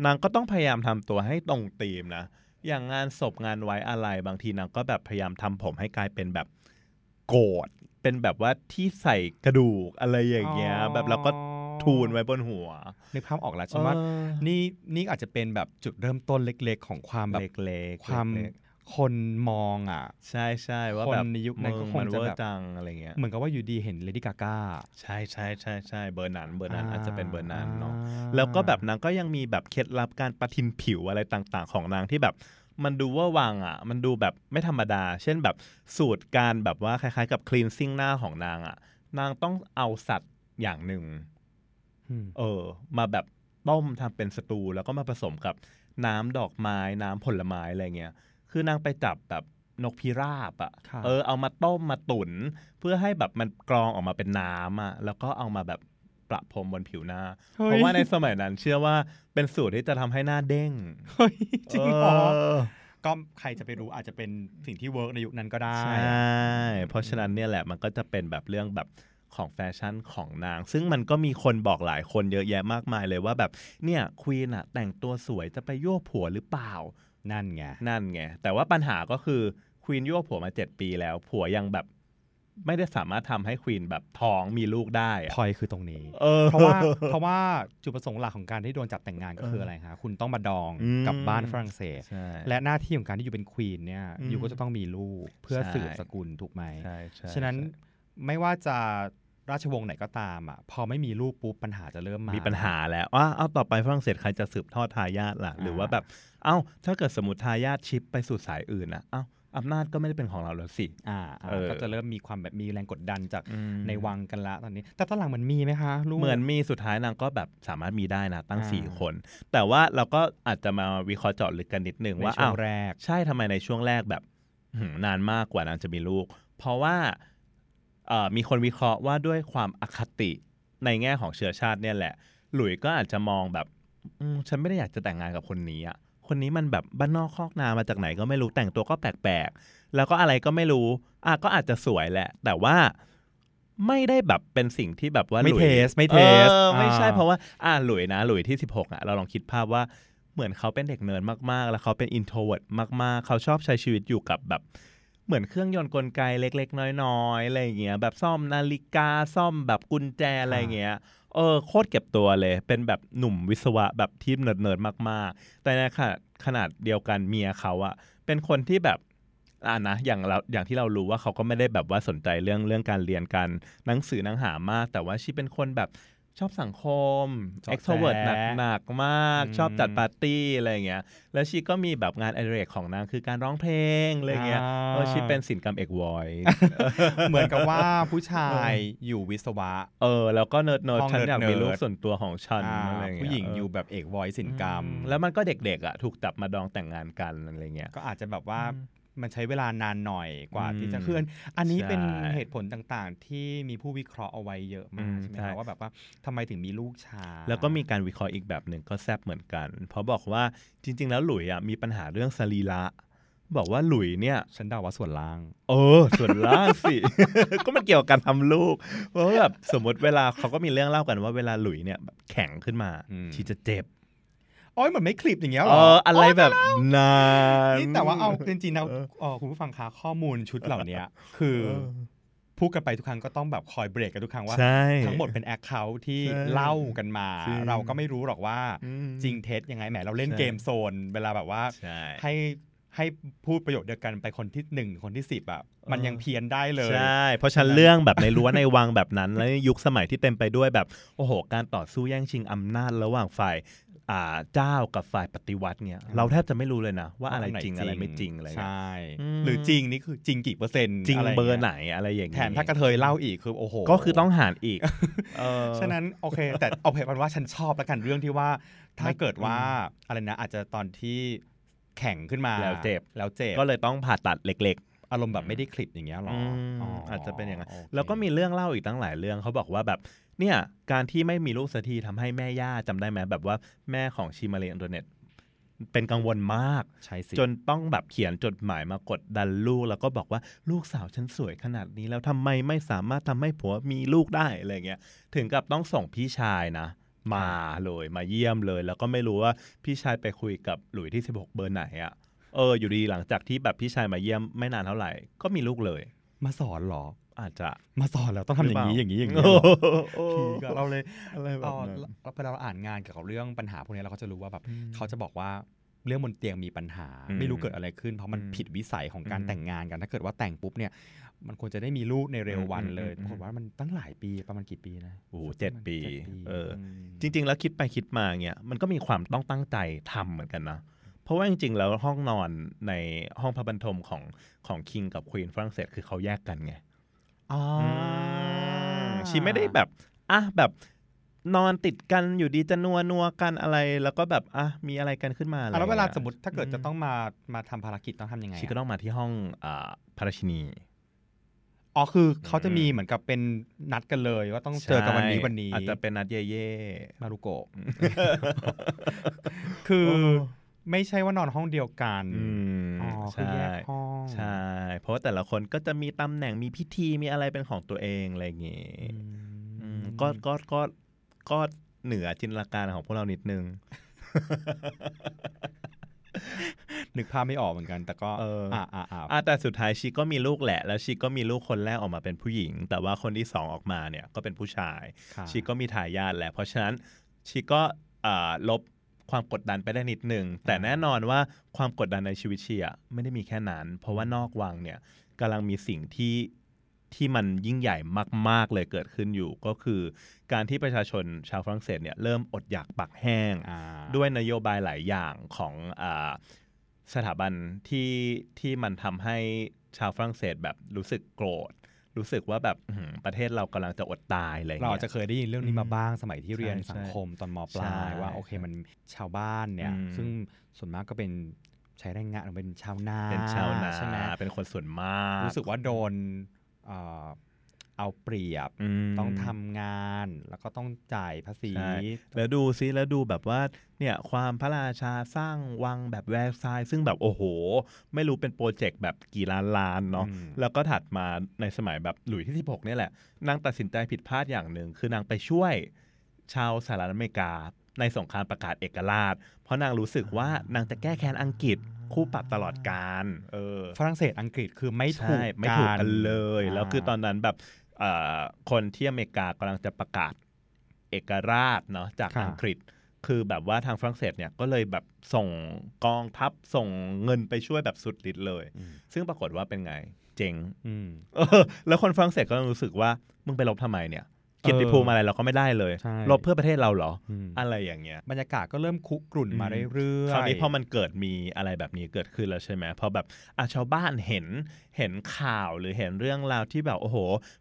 นางก็ต้องพยายามทำตัวให้ตรงธีมนะ อย่างงานศพงานไว้อะไรบางทีนางก็แบบพยายามทำผมให้กลายเป็นแบบโกศเป็นแบบว่าที่ใส่กระดูกอะไรอย่างเงี้ย แบบแล้วก็ทูนไว้บนหัวนึกภาพออกแล้วใช่ไหมว่าเออนี่นี่อาจจะเป็นแบบจุดเริ่มต้นเล็ก ๆ ของความแบบเล็กๆความเล็ก คนมองอะๆใช่ใช่ว่าคนแบบในยุคนั้นก็คงมึงมันจะแบบเวอแบบร์จังอะไรเงี้ยเหมือนกับว่าอยู่ดีเห็นเลดี้กากาใช่ใช่ใช่ใช่เบอร์นั้นเบอร์นั้นอาจจะเป็นเบอร์นั้นเนาะอ่แล้วก็แบบนางก็ยังมีแบบเคล็ดลับการประทินผิวอะไรต่างๆ ของนางที่แบบมันดูว่าวังอะ มันดูแบบไม่ธรรมดา เช่นแบบสูตรการแบบว่าคล้ายๆ กับคลีนซิ่งหน้าของนางอะ นางต้องเอาสัตว์อย่างหนึ่งอืมเออ มาแบบต้มทำเป็นสตูแล้วก็มาผสมกับน้ำดอกไม้น้ำผลไม้อะไรเงี้ย คือนางไปจับแบบนกพิราบอะค่ะ เออเอามาต้มมาตุ๋นเพื่อให้แบบมันกรองออกมาเป็นน้ำอะ แล้วก็เอามาแบบประพรมบนผิวหน้าเฮ้ยเพราะว่าในสมัยนั้นเชื่อว่าเป็นสูตรที่จะทำให้หน้าเด้งเฮ้ยจริงเหรอเออก็ใครจะไปรู้อาจจะเป็นสิ่งที่ work ในยุคนั้นก็ได้ ใช่ เพราะฉะนั้นเนี่ยแหละมันก็จะเป็นแบบเรื่องแบบของแฟชั่นของนาง ซึ่งมันก็มีคนบอกหลายคนเยอะแยะมากมายเลยว่าแบบเนี่ย queen อะแต่งตัวสวยจะไปยั่วผัวหรือเปล่า นั่นไง นั่นไง แต่ว่าปัญหาก็คือ queen ยั่วผัวมาเจ็ดปีแล้ว ผัวยังแบบไม่ได้สามารถทำให้ควีนแบบท้องมีลูกได้อะพอยคือตรงนี้เออเพราะว่าเพราะว่าจุดประสงค์หลักของการที่โดนจับแต่งงานก็คืออะไรคะคุณต้องมาดองอืมกับบ้านฝรั่งเศสใช่และหน้าที่ของการที่อยู่เป็นควีนเนี่ยอืมอยู่ก็จะต้องมีลูกเพื่อใช่สืบสกุลถูกไหมใช่ใช่ฉะนั้นใช่ไม่ว่าจะ ราชวงศ์ไหนก็ตามอะพอไม่มีลูกปุ๊บปัญหาจะเริ่มมามีมีปัญหาแล้วอ้าวเอาต่อไปฝรั่งเศสใครจะสืบทอดทายาทล่ะ หรือว่าแบบเอ้าถ้าเกิดสมมติทายาทชิปไปสู่สายอื่นนะเอ้าอำนาจก็ไม่ได้เป็นของเราแล้วสิ อ่าอ่าเออก็จะเริ่มมีความแบบมีแรงกดดันจากอืมในวังกันละตอนนี้ แต่ตอนหลังมันมีไหมคะลูกเหมือนมีสุดท้ายนางก็แบบสามารถมีได้นะตั้งอ่าสี่คน แต่ว่าเราก็อาจจะมาวิเคราะห์เจาะลึกกันนิดนึงในว่าช่วอ้าวงแรก ใช่ทำไมในช่วงแรกแบบหืมนานมากกว่านางจะมีลูก เพราะว่าเอ่อ มีคนวิเคราะห์ว่าด้วยความอคติในแง่ของเชื้อชาติเนี่ยแหละ หลุยส์ก็อาจจะมองแบบอืมฉันไม่ได้อยากจะแต่งงานกับคนนี้อะคนนี้มันแบบบ้านนอกคอกนามาจากไหนก็ไม่รู้แต่งตัวก็แปลกๆ แล้วก็อะไรก็ไม่รู้อะก็อาจจะสวยแหละ แต่ว่าไม่ได้แบบเป็นสิ่งที่แบบว่าไม่หลุยส์ taste ไม่ taste เออไม่ใช่อ่าเพราะว่าอ่าหลุยส์นะหลุยส์ที่ 16อะเราลองคิดภาพว่าเหมือนเขาเป็นเด็กเนิร์ดมากๆ แล้วเขาเป็น introvert มากๆ เขาชอบใช้ชีวิตอยู่กับแบบ เหมือนเครื่องยนต์กลไกเล็ก ๆ น้อยๆอะไรอย่างเงี้ยแบบซ่อมนาฬิกาซ่อมแบบกุญแจอะไรอย่างเงี้ยเออโคตรเก็บตัวเลย เป็นแบบหนุ่มวิศวะแบบที่เนิร์ดๆมาก ๆ แต่ในขนาดขนาดเดียวกันเมียเขาอะเป็นคนที่แบบอ่านะอย่างเราอย่างที่เรารู้ว่าเขาก็ไม่ได้แบบว่าสนใจเรื่องเรื่องการเรียนการหนังสือหนังหามาก แต่ว่าชีเป็นคนแบบ ชอบสังคมชอบ extrovert แซะหนักๆมากอืมชอบจัดปาร์ตี้อะไรอย่างเงี้ย แล้วชีก็มีแบบงานอดิเรกของนางคือการร้องเพลงอะไรอย่างเงี้ยอ่าเออชีเป็นศิลปกรรมเอกวอยเหมือนกับว่าผู้ชายอยู่วิศวะ เออ แล้วก็ nerd nerd ห้องฉันอยากมีเนิร์ดลูกส่วนตัวของฉันอ่าอะไรอย่างเงี้ยผู้หญิงอยู่แบบเอก voice ศิลปกรรมอืมแล้วมันก็เด็กๆอะถูกจับมาดองแต่งงานกันอะไรเงี้ย ก็อาจจะแบบว่าอื มมันใช้เวลานานหน่อยกว่าอืมที่จะเคลื่อน อันนี้ใช่เป็นเหตุผลต่างๆ ที่มีผู้วิเคราะห์เอาไว้เยอะมากอืมใช่ไหมใช่คะว่าแบบว่าทำไมถึงมีลูกชายแล้วก็มีการวิเคราะห์อีกแบบหนึ่งก็แซบเหมือนกัน เพราะบอกว่าจริง ๆ แล้วหลุยส์อะมีปัญหาเรื่องสรีระบอกว่าหลุยเนี่ยฉันเดาว่าส่วนล่าง เออ ส่วนล่างสิ ก็มันเกี่ยวกับการทำลูก เพราะว่าแบบสมมติเวลาเขาก็มีเรื่องเล่ากันว่าเวลาหลุยเนี่ยแบบแข็งขึ้นมาอืมชีจะเจ็บโอ้ยเหมือนไม่ขลิบอย่างเงี้ยเหรเออออะไรแบบนานนี่แต่ว่าเอาจริงๆนะเออเอ่อคุณผู้ฟังคะข้อมูลชุดเหล่านี้คือเออพูดกันไปทุกครั้งก็ต้องแบบคอยเบรกกันทุกครั้งว่า ใช่ ทั้งหมดเป็น account ที่ใช่เล่ากันมา จริงเราก็ไม่รู้หรอกว่าอืมจริงเท็จยังไงแหมเราเล่นใช่ เกมโซน เวลาแบบว่า ใช่ ให้ให้พูดประโยชน์เดียวกันไปคนที่หนึ่งคนที่สิบอะมันยังเพี้ยนได้เลย ใช่ เพราะฉันเรื่องแบบในรั้วในวังแบบนั้น แล้วยุคสมัยที่เต็มไปด้วยแบบ โอ้โห การต่อสู้แย่งชิงอำนาจระหว่างฝ่ายอ่า เจ้ากับฝ่ายปฏิวัติเนี่ย เราแทบจะไม่รู้เลยนะ ว่าอะไรจริงอะไรไม่จริงอะไรเงี้ยใช่อืมหรือจริงนี่คือจริงกี่เปอร์เซ็นต์จริงะเบอร์ย่าไหนยอะไรอย่างแถงี้มถ้ากระเทยเล่าอีกคือโอ้โหก็คือต้องหารอีกเออฉะนั้นโอเค แต่เอาเพนว่าฉันชอบแล้วกันเรื่องที่ว่า ถ้าไม่เกิดว่าอะไรนะอาจจะตอนที่แข่งขึ้นมาแล้วเจ็บแล้วเจ็บก็เลยต้องผ่าตัดเล็กอารมณ์แบบไม่ได้คลิปอย่างเงี้ยหรออืมอ๋อออาจจะเป็นอย่างนั้นโคแล้วก็มีเรื่องเล่าอีกตั้งหลายเรื่องเขาบอกว่าแบบ เนี่ยการที่ไม่มีลูกสักทีทำให้แม่ย่าจำได้ไหมแบบว่าแม่ของชิมาเลอินเทอร์เน็ตเป็นกังวลมากใช่สิจนต้องแบบเขียนจดหมายมากดดันลูก แล้วก็บอกว่าลูกสาวฉันสวยขนาดนี้ แล้วทำไมไม่สามารถทำให้ผัวมีลูกได้อะไรเงี้ยถึงกับต้องส่งพี่ชายนะ มาเลยมาเยี่ยมเลย แล้วก็ไม่รู้ว่าพี่ชายไปคุยกับหลุยที่ 16 เบอร์ไหนอะเอออยู่ดีหลังจากที่แบบพี่ชายมาเยี่ยมไม่นานเท่าไหร่ ก็มีลูกเลย มาสอนเหรอ อาจจะมาสอนแล้วต้องทำอย่างนี้หรือเปล่าอย่างนี้อย่างนี้โอ้เหรอโหผีกับเราเลยอะไรแบเอบอนั้นเราเวลาเราอ่านงานเกี่ยวกับเรื่องปัญหาพวกนี้เราก็จะรู้ว่าแบบอืมเขาจะบอกว่าเรื่องบนเตียงมีปัญหาอืมไม่รู้เกิดอะไรขึ้น เพราะมันอืมผิดวิสัยของการอืมแต่งงานกันถ้าเกิดว่าแต่งปุ๊บเนี่ย มันควรจะได้มีลูกในเร็ววันเลยอืมปรากฏว่ามันตั้งหลายปีประมาณกี่ปีนะโอ้โหเจ็ดปีจ็ดเออมจริง ๆ แล้วคิดไปคิดมาเงี้ยมันก็มีความต้องตั้งใจทำเหมือนกันนะเพราะว่าจริง ๆ แล้วห้องนอนในห้องพระบรรทมของของคิงกับควีนฝรั่งเศสคือเขาแยกกันไงอ๋ออ ชีไม่ได้แบบอะแบบนอนติดกันอยู่ดีจะนัวนัวๆกันอะไร แล้วก็แบบอะมีอะไรกันขึ้นมาอะไรอะแล้วเวลางี้ยสมมติถ้าเกิดจะต้องมามาทำภารกิจต้องทำยังไงชีก็อะต้องมาที่ห้องอ่าพระราชินีอ๋อคือเขาจะมีเหมือนกับเป็นนัดกันเลยว่าต้องเจอกันวันนี้ใช่วันนี้อาจจะเป็นนัดเย่เย่มารุโกะคือ ไม่ใช่ว่านอนห้องเดียวกันอืมอ๋อคือใช่แยกห้องใช่ เพราะว่าแต่ละคนก็จะมีตำแหน่งมีพิธีมีอะไรเป็นของตัวเองอะไรอย่างงี้อืมอืมก็ก็ก็ก็เหนือจินตนาการของพวกเรานิดนึง นึกภาพไม่ออกเหมือนกัน แต่ก็เอออ่อ่าอ่าอ่าอะแต่สุดท้ายชีก็มีลูกแหละ แล้วชีก็มีลูกคนแรกออกมาเป็นผู้หญิง แต่ว่าคนที่สองออกมาเนี่ยก็เป็นผู้ชายค่ะชีก็มีทายาทแหละ เพราะฉะนั้นชีก็อ่าลบ ความกดดันไปได้นิดนึงแต่แน่นอนว่าความกดดันในชีวิตชีอะไม่ได้มีแค่นั้น เพราะว่านอกวังเนี่ยกำลังมีสิ่งที่ที่มันยิ่งใหญ่มาก ๆ เลยเกิดขึ้นอยู่ ก็คือการที่ประชาชนชาวฝรั่งเศสเนี่ยเริ่มอดอยากปักแห้งอ่าด้วยนโยบายหลายอย่างของอาสถาบันที่ที่มันทำให้ชาวฝรั่งเศสแบบรู้สึกโกรธ รู้สึกว่าแบบอื้อหือประเทศเรากำลังจะอดตายอะไรเราเงี้อาจยจะเคยได้ยินเรื่องนี้มาบ้างสมัยที่เรียนใช่สังคมตอนมปลาใช่ยว่าโอเคมันชาวบ้านเนี่ยอืมซึ่งส่วนมากก็เป็นใช้แรงงานหรือเป็นชาวนาเป็นชาวนาใช่ไหมเป็นคนส่วนมาก รู้สึกว่าโดน เอ่อเอาเปรียบมต้องทำงานแล้วก็ต้องจ่ายภาษีใช่แล้วดูซิแล้วดูแบบว่าเนี่ยความพระราชาสร้างวังแบบแวร์ซายน์ซึ่งแบบโอ้โห ไม่รู้เป็นโปรเจกต์แบบกี่ล้านล้านเนาะอืมแล้วก็ถัดมาในสมัยแบบหลุยส์ที่ 16เนี่ยแหละ นางตัดสินใจผิดพลาดอย่างหนึ่ง คือนางไปช่วยชาวสหรัฐอเมริกา ในสงครามประกาศเอกราช เพราะนางรู้สึกว่านางจะแก้แค้นอังกฤษคู่ปรับตลอดกาลเออ ฝรั่งเศสอังกฤษคือไม่ถูกใช่ไม่ถูกกันเลยาแล้วคือตอนนั้นแบบเอ่อ คนที่อเมริกากำลังจะประกาศเอกราชเนาะจากค่ะอังกฤษ คือแบบว่าทางฝรั่งเศสเนี่ยก็เลยแบบส่งกองทัพส่งเงินไปช่วยแบบสุดฤทธิ์เลยอืมซึ่งปรากฏว่าเป็นไง เจ๋งอืมเออแล้วคนฝรั่งเศสก็รู้สึกว่ามึงไปลบทำไมเนี่ย เกียรติภูมิอะไรเราก็ไม่ได้เลยใช่ลบเพื่อประเทศเราเหรออืมอะไรอย่างเงี้ยบรรยากาศก็เริ่มคุกรุ่นมาเรื่อยๆคราวนี้พอมันเกิดมีอะไรแบบนี้เกิดขึ้นแล้วใช่ไหมพอแบบอะชาวบ้านเห็นเห็นข่าวหรือเห็นเรื่องราวที่แบบโอ้โห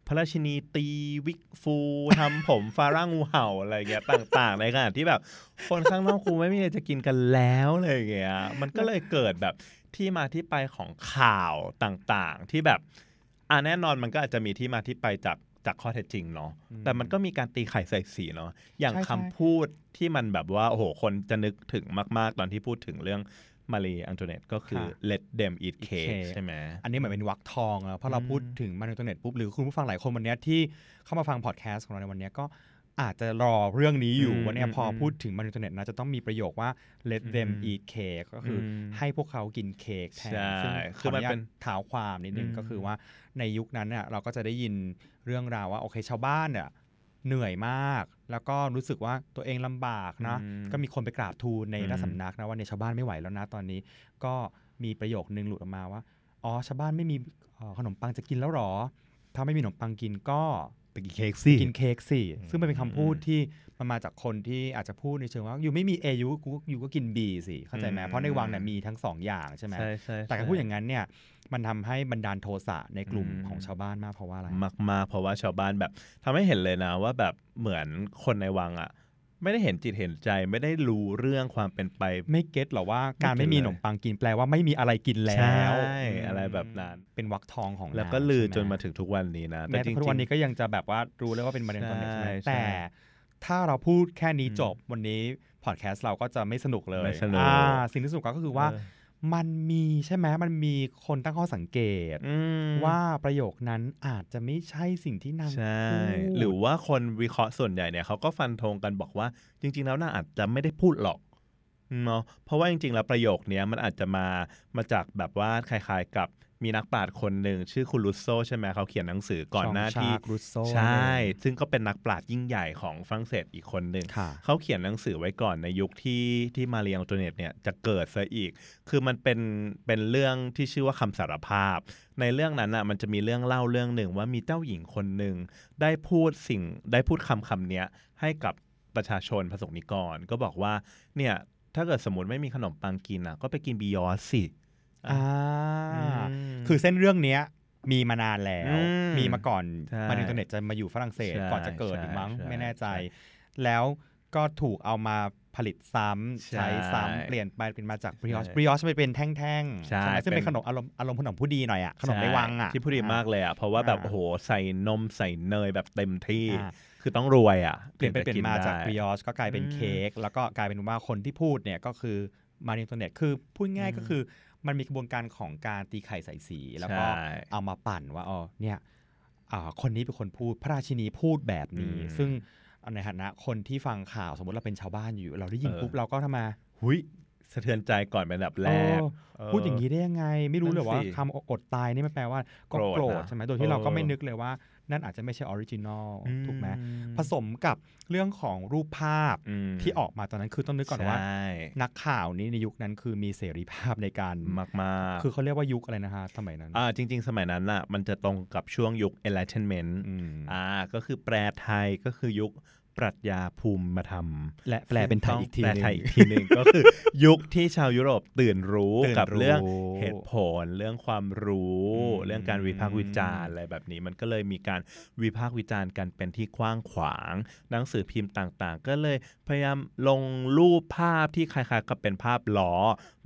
พระราชินีตีวิกฟูทำผมฟาร่างูเห่าอะไรเงี้ยต่าง ๆ ในขณะที่แบบคนข้างนอกกูไม่มีอะไรจะกินกันแล้วอะไรเงี้ยมันก็เลยเกิดแบบที่มาที่ไปของข่าวต่างๆ ที่แบบอะแน่นอนมันก็อาจจะมีที่มาที่ไปจาก จากข้อเท็จจริงเนาะอืมแต่มันก็มีการตีไข่ใส่สีเนาะอย่างใช่คำใช่พูดที่มันแบบว่าโอ้โหคนจะนึกถึงมากๆ ตอนที่พูดถึงเรื่องมารีอังโตเนตก็คือ let them eat cake cake ใช่ไหมอันนี้เหมือนเป็นวรรคทองแล้วเพราะเราอืมพูดถึงมาในอินเทอร์เน็ตปุ๊บหรือคุณผู้ฟังหลายคนวันเนี้ยที่เข้ามาฟังพอดแคสต์ของเราในวันเนี้ยก็ อาจจะรอเรื่องนี้อยู่อืมวันเนี้ยพออมพูดถึงมาในอินเทอร์เน็ตนะจะต้องมีประโยคว่า let them อืม eat cake ก็คืออมให้พวกเขากินเค้กแทนใช่ซึ่งคือมันเป็นขออญาตเท้าความนิดนึงอืมก็คือว่าในยุคนั้นเนี่ยเราก็จะได้ยินเรื่องราวว่าโอเคชาวบ้านเนี่ยเหนื่อยมาก แล้วก็รู้สึกว่าตัวเองลำบากนะอืมก็มีคนไปกราบทูลในอืมราชสำนักนะว่าเนี่ยชาวบ้านไม่ไหวแล้วนะตอนนี้ ก็มีประโยคนึงหลุดออกมาว่าอ๋อชาวบ้านไม่มีเอ่อขนมปังจะกินแล้วหรอ ถ้าไม่มีขนมปังกินก็ ไปกินเค้กสิกินเค้กสิซึ่งมันเป็นคำพูดอืมที่มันมาจากคนที่อาจจะพูดในเชิงว่าอยู่ไม่มี A ยูกูอยู่ก็กิน B สิเข้าใจไหมอืมเพราะในวังเนี่ยมีทั้งสองอย่างใช่ไหมใช่ใช่แต่การพูดอย่างนั้นเนี่ยมันทำให้บันดาลโทสะในกลุ่มอืมของชาวบ้านมากเพราะว่าอะไรมากมากๆเพราะว่าชาวบ้านแบบทำให้เห็นเลยนะว่าแบบเหมือนคนในวังอะ ไม่ได้เห็นจิตเห็นใจไม่ได้รู้เรื่องความเป็นไป ไม่เก็ตหรอว่าการไม่ไม่เก็ตมีขเลยนมปังกินแปลว่าไม่มีอะไรกินแล้วใช่อะไรแบบนั้นเป็นวักทองของแล้วนางก็ลือใช่ไหจนมาถึงทุกวันนี้นะแม้จริทุกวันนี้ก็ยังจะแบบว่ารู้เลยว่าเป็นมาเรียนตอนเด็กใช่ไหมใช่ใช่แต่ถ้าเราพูดแค่นี้อืมจบวันนี้พอดแคสต์เราก็จะไม่สนุกเลยไม่สนุกอ่าสิ่งที่สนุกก็คือว่าเออ มันมีใช่ไหมมันมีคนตั้งข้อสังเกตอืมว่าประโยคนั้นอาจจะไม่ใช่สิ่งที่นางใช่พูดหรือว่าคนวิเคราะห์ส่วนใหญ่เนี่ยเขาก็ฟันธงกันบอกว่า จริง ๆ แล้วน่าอาจจะไม่ได้พูดหรอกเนาะเพราะว่าจริง ๆ แล้วประโยคเนี้ยมันอาจจะมามาจากแบบว่าคล้าย ๆ กับ มีนักปราชญ์คนหนึ่งชื่อคุณลุสโซใช่ไหมเขาเขียนหนังสือก่อนหน้าที่ชองชากรุสโซใช่ ซึ่งก็เป็นนักปราชญ์ยิ่งใหญ่ของฝรั่งเศสอีกคนหนึ่งค่ะเขาเขียนหนังสือไว้ก่อนในยุคที่ที่มาเรียงโตเนตเนี่ยจะเกิดซะอีก คือมันเป็นเป็นเรื่องที่ชื่อว่าคำสารภาพ ในเรื่องนั้นอะมันจะมีเรื่องเล่าเรื่องหนึ่งว่ามีเจ้าหญิงคนหนึ่งได้พูดสิ่งได้พูดคำคำเนี้ยให้กับประชาชนพระสงฆ์นิกร ก็บอกว่าเนี่ยถ้าเกิดสมมติไม่มีขนมปังกินอะก็ไปกินบิยอสสิ อ่าอืมคือเส้นเรื่องเนี้ยมีมานานแล้วอืมมีมาก่อนใช่มาอินเทอร์เน็ตจะมาอยู่ฝรั่งเศสใช่ก่อนจะเกิดใช่อีกมั้งใช่ไม่แน่ใจใช่แล้วก็ถูกเอามาผลิตซ้ำใช่ใช้ซ้ำเปลี่ยนไปเป็นมาจากบริออชใช่บริออชมันเป็นแท่งๆใช่ไหมซึ่งเป็นเป็นขนมอารมณ์อารมณ์ขนมผู้ดีหน่อยอะขนมในวังอะใช่ที่พูดดีมากเลยอะเพราะว่าแบบอ่าโอ้โหใส่นมใส่เนยแบบเต็มที่อ่าคือต้องรวยอะ เปลี่ยนไปเปลี่ยนมาจากได้บริออชก็กลายเป็นอืมเค้กแล้วก็กลายเป็นว่าคนที่พูดเนี่ยก็คือมาในอินเทอร์เน็ตคือพูดง่ายอืมก็คือ มันมีกระบวนการของการตีไข่ใส่สี แล้วก็ใช่เอามาปั่นว่าอ๋อเนี่ยอ่าคนนี้เป็นคนพูดพระราชินีพูดแบบนี้อืมซึ่งในฐานะคนที่ฟังข่าวสมมติเราเป็นชาวบ้านอยู่ เราได้ยินเออปุ๊บเราก็ทำไม อุ๊ยสะเทือนใจก่อนเป็นอันดับแรกเออเออพูดอย่างนี้ได้ยังไง ไม่รู้เลยว่านั่นสิคำอดตายนี่มันแปลว่าก็โกรธโกรธนะใช่ไหมโดยที่เราก็เออไม่นึกเลยว่า นั่นอาจจะไม่ใช่ original ถูกไหมอืผสมกับเรื่องของรูปภาพมที่ออกมาตอนนั้นคือต้องนึกก่อนว่าใช่นักข่าวนี้ในยุคนั้นคือมีเสรีภาพในการมากมากคือเขาเรียกว่ายุคอะไรนะฮะสมัยนั้นอ่าจริง ๆ สมัยนั้นน่ะมันจะตรงกับช่วงยุค Enlightenment มอ่าก็คือแปลไทยก็คือยุค ปรัชญาภูมิธรรมและแปลเป็นไทยอีกทีแปลหนึ่งไทยอีกทีหนึ่งก็คือ ยุคที่ชาวยุโรปตื่นรู้ตื่นกับเรื่องรู้เหตุผล เรื่องความรู้อืมเรื่องการวิพากษ์วิจารณ์อะไรแบบนี้มันก็เลยมีการวิพากษ์วิจารณ์กันเป็นที่กว้างขวาง หนังสือพิมพ์ต่างๆ ก็เลยพยายามลงรูปภาพที่คล้ายๆกับเป็นภาพล้อ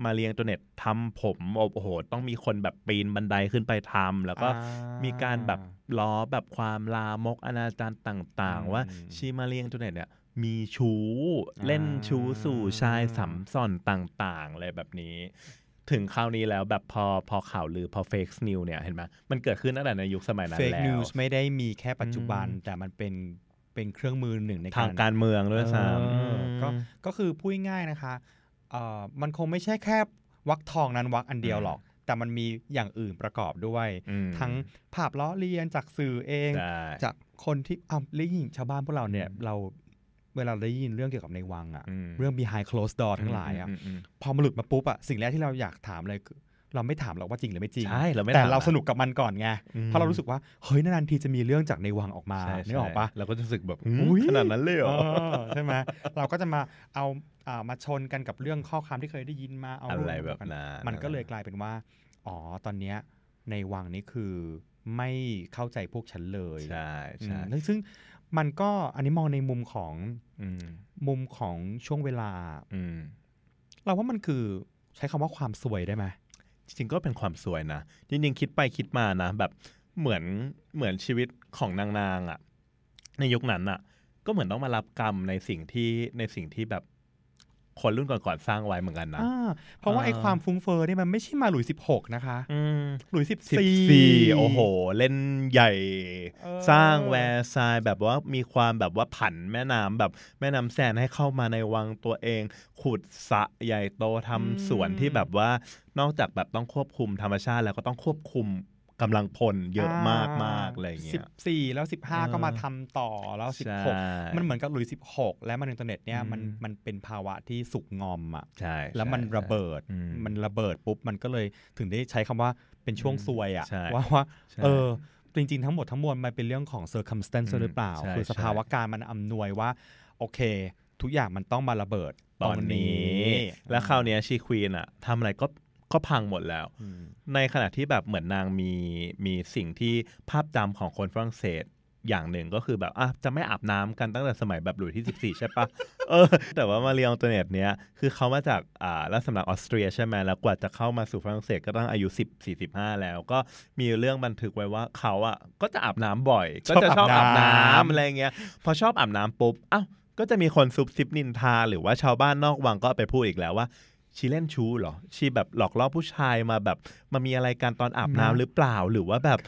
มาเรียงตัวเน็ต ทำผมโอ้โห ต้องมีคนแบบปีนบันไดขึ้นไปทำแล้วก็อ่ามีมีการแบบล้อแบบความลามกอนาจารต่างอืมๆว่าชีมาเรียงตัวเนี่ยมีชู้อ่าเล่นชู้สู่ชายสัมสอนต่างๆอะไรแบบนี้ ถึงคราวนี้แล้วแบบพอพอข่าวลือพอเฟกซ์นิวเนี่ยเห็นไหมมันเกิดขึ้นตั้งแต่ในยุคสมัยนั้นเฟกแล้นิววส์ไม่ได้มีแค่ปัจจุบันอืมแต่มันเป็นเป็นเครื่องมือหนึ่งในทางการการเมืองด้วยซ้เออำก็ก็คือพูดง่ายๆนะคะเอ่อมันคงไม่ใช่แค่ วักทองนั้นวักอันเดียวหรอก แต่มันมีอย่างอื่นประกอบด้วยอืมทั้งภาพล้อเลียนจากสื่อเองใช่จากคนที่อ้าวได้ยินชาวบ้านพวกเราเนี่ยเราเวลาได้ยินเรื่องเกี่ยวกับในวังอะอืมเรื่อง behind closed door ทั้งหลายอะมมพอมันหลุดมาปุ๊บอะสิ่งแรกที่เราอยากถามเลยคือเราไม่ถามหรอกว่าจริงหรือไม่จริงใช่เราไม่แต่ถมเราอะสนุกกับมันก่อนไงอืมเพราะเรารู้สึกว่าเฮ้ยนานๆทีจะมีเรื่องจากในวังออกมาใช่นึกออกปะใช่เราก็จะรู้สึกแบบอุ๊ยขนาดนั้นเลยเหรอเออใช่ไหมเราก็จะมาเอาอ่า มาชนกันกับเรื่องข้อความที่เคยได้ยินมาเอาอะไรรูปแบบกันนั้นมันก็เลยกลายเป็นว่า อ๋อตอนเนี้ยในวังนี้คือไม่เข้าใจพวกฉันเลยใช่อืใช่มแล้วซึ่งมันก็อันนี้มองในมุมของอืมมุมของช่วงเวลาอืมเราว่ามันคือใช้คำว่าความสวยได้ไหมจริงๆก็เป็นความสวยนะจริงๆคิดไปคิดมานะ แบบเหมือนเหมือนชีวิตของนางๆอะ ในยุคนั้นอะ ก็เหมือนต้องมารับกรรมในสิ่งที่ในสิ่งที่แบบ คนรุ่นก่อนๆสร้างไว้เหมือนกันนะอ่าเพราะว่าอ่าไอ้ความฟุ้งเฟอ้อนี่มันไม่ใช่มาหลุยสิบหกนะคะอืมหลุยสิบสิบสี่สี่โอ้โห เล่นใหญ่เออสร้างแวร์ซายน์แบบว่ามีความแบบว่าผันแม่น้ำแบบแม่น้ำแซนให้เข้ามาในวังตัวเอง ขุดสระใหญ่โตทำสวนที่แบบว่านอกจากแบบต้องควบคุมธรรมชาติแล้วก็ต้องควบคุม กำลังพลเยอะมากมากๆอะไรอย่างเงี้สิบยสี่แล้วสิบห้าเออก็มาทำต่อแล้วสิบใช่หกมันเหมือนกับหลุยสิบหกและมันอินเทอร์เน็ตเนี่ยอืมมันมันเป็นภาวะที่สุกงอมอะใช่แล้วมันใช่ระเบิดอืมมันระเบิดปุ๊บมันก็เลยถึงได้ใช้คำว่าเป็นช่วงอืมซวยอะใช่ว่าว่าใช่เออจริงๆ ทั้งหมดทั้งมวลมันเป็นเรื่องของ circumstance อืมหรือเปล่าใช่คือสภาวะการมันอำนวยว่า โอเค ทุกอย่างมันต้องมาระเบิดตอนนี้ แล้วคราวเนี้ยชี queen อะทำอะไรก็ ก็พังหมดแล้วอืมในขณะที่แบบเหมือนนางมีมีสิ่งที่ภาพจำของคนฝรั่งเศสอย่างหนึ่งก็คือแบบอะจะไม่อาบน้ำกันตั้งแต่สมัยแบบหลุยที่ 14 ใช่ปะเออ แต่ว่ามาเรียองตัวเน็ตเนี้ยคือเขามาจากอ่ารัฐสำนักออสเตรียใช่ไหมแล้วกว่าจะเข้ามาสู่ฝรั่งเศสก็ต้องอายุ 10 45 แล้ว ก็มีเรื่องบันทึกไว้ว่าเขาอะก็จะอาบน้ำบ่อย ก็จะชอบอาบน้ำอะไรเงี้ยพอชอบอาบน้ำปุ๊บอ้าวก็จะมีคนซุบซิบนินทา หรือว่าชาวบ้านนอกวังก็เอาไปพูดอีกแล้วว่า ชีเล่นชู้เหรอ ชีแบบหลอกล่อผู้ชายมาแบบมามีอะไรกันตอนอาบน้ำนะหรือเปล่าหรือว่าแบบ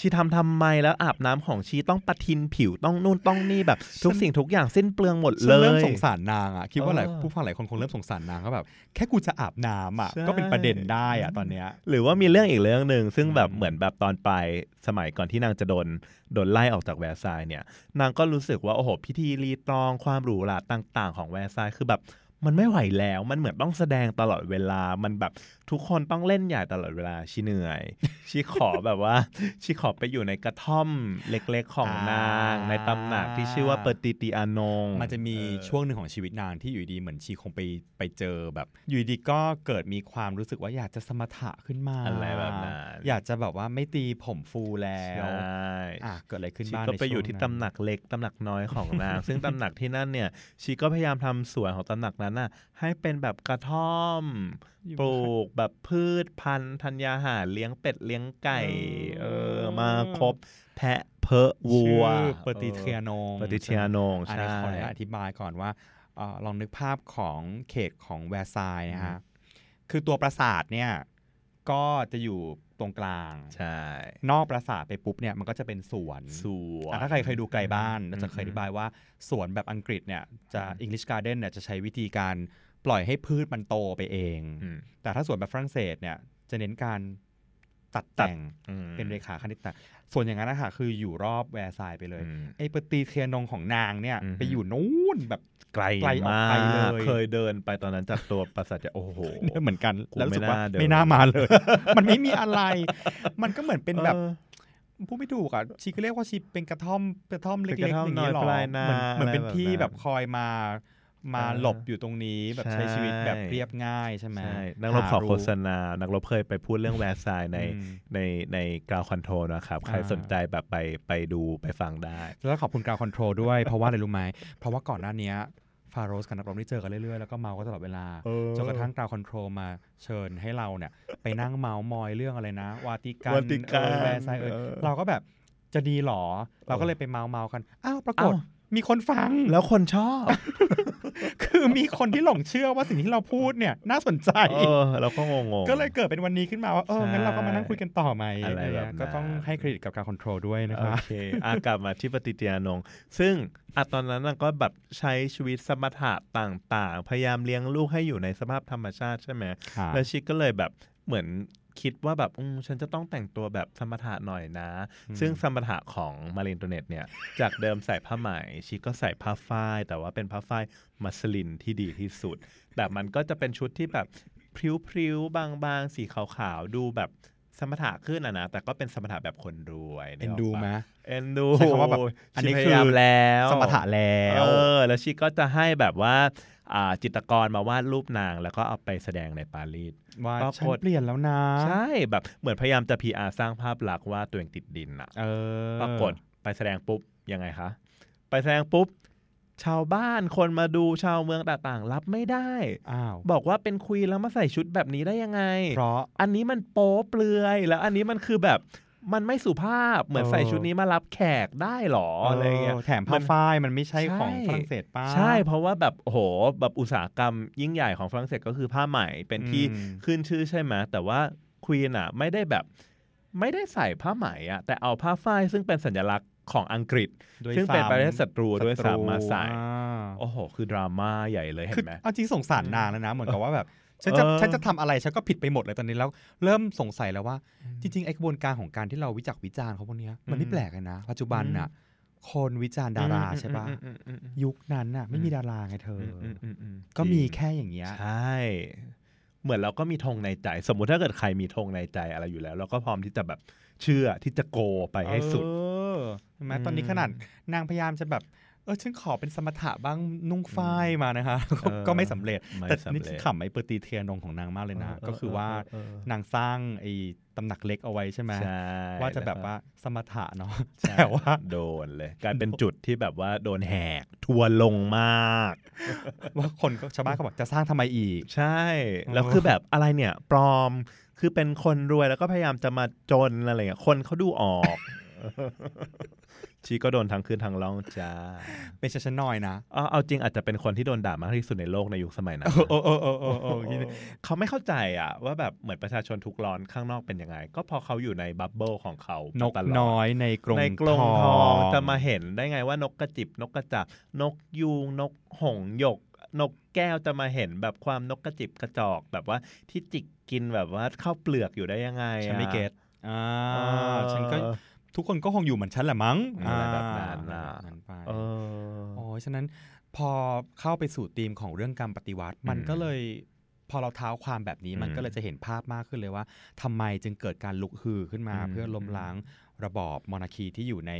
ชีทำทำไมแล้วอาบน้ำของชีต้องปะทินผิวต้องนู่นต้องนี่แบบ ทุกสิ่งทุกอย่างสิ้นเปลืองหมดฉัเลนเริ่มยสงสารนางอะคิดว่าหลายเออผู้ฟังหลายคนคงเริ่มสงสารนางก็แบบ แค่กูจะอาบน้ำอะใช่ก็เป็นประเด็นได้อะตอนเนี้ยหรือว่ามีเรื่องอีกเรื่องหนึ่งซึ่งแบบอืมเหมือนแบบตอนปลายสมัยก่อนที่นางจะโดนโดนไล่ออกจากแวร์ซายน์เนี่ย นางก็รู้สึกว่าโอ้โหพิธีรีตรองความหรูหราต่าง ๆ ของแวร์ซายน์คือแบบ มันไม่ไหวแล้ว มันเหมือนต้องแสดงตลอดเวลา มันแบบทุกคนต้องเล่นใหญ่ตลอดเวลา ชีเหนื่อย ชีขอแบบว่า ชีขอไปอยู่ในกระท่อมเล็กๆของนางอ่าในตำหนักที่ชื่อว่าเปอร์ติติอานง มันจะมีเออช่วงหนึ่งของชีวิตนางที่อยู่ดีเหมือนชีคงไปไปเจอแบบ อยู่ดีก็เกิดมีความรู้สึกว่าอยากจะสมถะขึ้นมาอะไรแบบนั้นอยากจะแบบว่าไม่ตีผมฟูแล้วใช่อะเกิดอะไรขึ้นชีบ้างก็ในไปอยู่ช่วงที่นั้นตำหนักเล็กตำหนักน้อยของนาง ซึ่งตำหนักที่นั่นเนี่ย ชีก็พยายามทำสวนของตำหนักนั้นน่ะให้เป็นแบบกระท่อมอยู่ปลูกแบบพืชพันธุ์ธัญญาหารเลี้ยงเป็ดเลี้ยงไก่ เออมาครบแพะเพอะวัวชื่อ Petit Trianon Petit Trianon อันใช่นี้ขออนุญาตอธิบายก่อนว่าเอ่อลองนึกภาพของเขตของแวร์ซายน์นะฮะคือตัวปราสาทเนี่ยก็จะอยู่ ตรงกลาง ใช่ นอกปราสาทไปปุ๊บเนี่ยมันก็จะเป็นสวนสวนอะถ้าใครเคยดูไกลบ้านอืมจะเคยอธิบายว่าสวนแบบอังกฤษเนี่ยจะ English Garden เนี่ยจะใช้วิธีการปล่อยให้พืชมันโตไปเองอืมแต่ถ้าสวนแบบฝรั่งเศสเนี่ยจะเน้นการ ตัดแต่งอืมเป็นเรขาคณิตศาสตร์ส่วนอย่างนั้นนะคะคืออยู่รอบแวร์ซายน์ไปเลยอืมไอ้ปฏิเทียนงของนางเนี่ยอือฮึไปอยู่นู้นแบบไกลไกลออกมาไปเลยกเคยเดินไปตอนนั้นจากตัวปราสาทจะโอ้โหเหมือนกันกูแล้วรู้สึกว่าไม่น่าเดินไม่น่ามาเลย มันไม่มีอะไร มันก็เหมือนเป็นแบบออพูดไม่ถูกอะชีก็เรียกว่าชีเป็นกระท่อมกระท่อมเป็เล็นกกระๆท่อมอย่างนี้หรอน้อยปลายนาเหมือนเหมือนเป็นอะไรแบบที่นั้นแบบคอยมา มาเออหลบอยู่ตรงนี้แบบใช้ใช่ชีวิตแบบเรียบง่ายใช่ไหมใช่นักรบขอหารู้โฆษณา นักรบเคยไปพูดเรื่องแวร์ซายน์ในอืมในในกราวคอนโทรนะครับ ใครอ่าสนใจแบบไปไปดูไปฟังได้ แล้วขอบคุณกราวคอนโทรลด้วย เพราะว่าอะไรรู้ไหม เพราะว่าก่อนหน้าเนี้ยฝาโรสกับนักรบที่เจอกันเรื่อยๆ แล้วก็เมาส์ก็ตลอดเวลาเออจนกระทั่ง Ground Control มาเชิญให้เราเนี่ย ไปนั่งเมาส์มอยเรื่องอะไรนะ วาติกันวาติกันเออแวร์ซายน์เออเออเราก็แบบจะดีหรอ เราก็เลยไปเมาส์เมาส์กัน อ้าว ปรากฏอ้าวมีคนฟัง แล้วคนชอบ คือมีคนที่หลงเชื่อว่าสิ่งที่เราพูดเนี่ยน่าสนใจเออเราก็งงๆก็เลยเกิดเป็นวันนี้ขึ้นมาว่าเออใช่งั้นเราก็มานั่งคุยกันต่อไหมอะไรแบบเงี้ยก็ต้องนั้นให้เครดิตกับ Ground Control ด้วยนะโอคะเคอากลับมาที่ปฏิทินานงค์ซึ่งอะตอนนั้นน่ะก็แบบใช้ชีวิตสมถะต่างๆ พยายามเลี้ยงลูกให้อยู่ในสภาพธรรมชาติใช่ไหมค่ะแล้วชิคก็เลยแบบเหมือน คิดว่าแบบอืมฉันจะต้องแต่งตัวแบบสมถะหน่อยนะอืมซึ่งสมถะของมารินโตเนตเนี่ย จากเดิมใส่ผ้าไหมชิคก็ใส่ผ้าฝ้าย แต่ว่าเป็นผ้าฝ้ายมัสลินที่ดีที่สุด แต่มันก็จะเป็นชุดที่แบบพริ้วๆบางๆ สีขาวๆ ดูแบบสมถะขึ้นอะนะ แต่ก็เป็นสมถะแบบคนรวยเอ็นดูไหมเอ็นดูใช้คำว่าแบบอันนี้ชิคือพยายามแล้ว สมถะแล้ว เออ แล้วชิก็จะให้แบบว่าอ่า จิตรกรมาวาดรูปนาง แล้วก็เอาไปแสดงในปารีสว่าปรากฏฉันเปลี่ยนแล้วนะ ใช่แบบเหมือนพยายามจะ PR สร้างภาพลักษณ์ว่าตัวเองติดดินอะเออปรากฏไปแสดงปุ๊บยังไงคะไปแสดงปุ๊บชาวบ้านคนมาดูชาวเมืองต่างๆ รับไม่ได้อ้าวบอกว่าเป็นควีนแล้วมาใส่ชุดแบบนี้ได้ยังไง เพราะอันนี้มันโป๊เปลือย แล้วอันนี้มันคือแบบ มันไม่สุภาพเหมือนเออใส่ชุดนี้มารับแขกได้หรออะไรเงี้ยแถมผ้าฝ้ายมันไม่ใช่ใช่ของฝรั่งเศสป้าใช่เพราะว่าแบบโอ้โหแบบอุตสาหกรรมยิ่งใหญ่ของฝรั่งเศสก็คือผ้าไหมเป็นที่อืมขึ้นชื่อใช่ไหมแต่ว่าควีนอะไม่ได้แบบไม่ได้ใส่ผ้าไหมอะแต่เอาผ้าฝ้ายซึ่งเป็นสัญลักษณ์ของอังกฤษด้วยซึ่งเป็นซ้ำประเทศศัตรูด้วยศัตรูซ้ำมาใส่อ่าโอ้โห คือดราม่าใหญ่เลยเห็คือนไหมเอาจริงสงสารนางแล้วนะ เหมือนกับว่าแบบ ฉันจะเออฉันจะทำอะไรฉันก็ผิดไปหมดเลยตอนนี้แล้ว เริ่มสงสัยแล้วว่า จริงๆไอ้กระบวนการของการที่เราวิจักษ์วิจารณ์เขาพวกเนี้ยมันไม่อืมแปลกเลยนะ ปัจจุบันน่ะคนวิจารณ์ดาราใช่ปะอืมอืมอืมอืมยุคนั้นน่ะ ไม่มีดาราไงเธออือมอืมอืมก็มีจริงแค่อย่างเงี้ยใช่เหมือนเราก็มีธงในใจ สมมุติถ้าเกิดใครมีธงในใจอะไรอยู่แล้ว เราก็พร้อมที่จะแบบเชื่อที่จะโกไปให้สุดเออเห็นไหมอืมตอนนี้ขนาดนางพยายามจะแบบ เออฉันขอเป็นสมถะบ้างนุ่งฝ้ายมานะคะเออก็ไม่สำเร็จไม่แต่สำเร็จนี่ขำไอ้เปอร์ตีเทียนงของนางมากเลยนะเออก็คือว่าเออเออนางสร้างไอ้ตำหนักเล็กเอาไว้ใช่ไหมใช่ว่าจะแบบล้ก็ว่าสมถะเนาะใช่แต่ว่าโดนเลยกลายเป็นจุดที่แบบว่าโดนแหกทัวร์ลงมาก ว่าคนก็ชาวบ้านก็บอกจะสร้างทำไมอีก ใช่อ๋อแล้วคือแบบอะไรเนี่ย ปลอมคือเป็นคนรวยแล้วก็พยายามจะมาจนอะไรเงี้ยคนเขาดูออก ชีก็โดนทั้งคืนทั้งร้องจ้าเป็นชันน้อยนะเอาเอาจริงอาจจะเป็นคนที่โดนด่ามากที่สุดในโลกในยุคสมัยนั้นโอ้โอ้โอ้โอ้โอ้ที่นี่เขาไม่เข้าใจอะ ว่าแบบเหมือนประชาชนทุกข์ร้อนข้างนอกเป็นยังไง ก็พอเขาอยู่ในบับเบิลของเขานกตลอดน้อยในกรงในกรงททอองงจะมาเห็นได้ไงว่านกกระจิบนกกระจาบนกยูงนกหงส์หยกนกแก้วจะมาเห็นแบบความนกกระจิบกระจอกแบบว่าที่จิกกินแบบว่าข้าวเปลือกอยู่ได้ยังไงอะฉันไม่เก็ตอ่าเออฉันก็ ทุกคนก็คงอยู่เหมือนฉันแหละมั้งอะไรแบบนั้นน่ะแบบนั้นไปเออโอ้ยฉะนั้นพอเข้าไปสู่ธีมของเรื่องการปฏิวัติมันอืมก็เลยพอเราเท้าความแบบนี้อืมมันก็เลยจะเห็นภาพมากขึ้นเลยว่าทำไมจึงเกิดการลุกฮือขึ้นมาอืมเพื่อล้มล้างระบอบมอนาคีที่อยู่ใน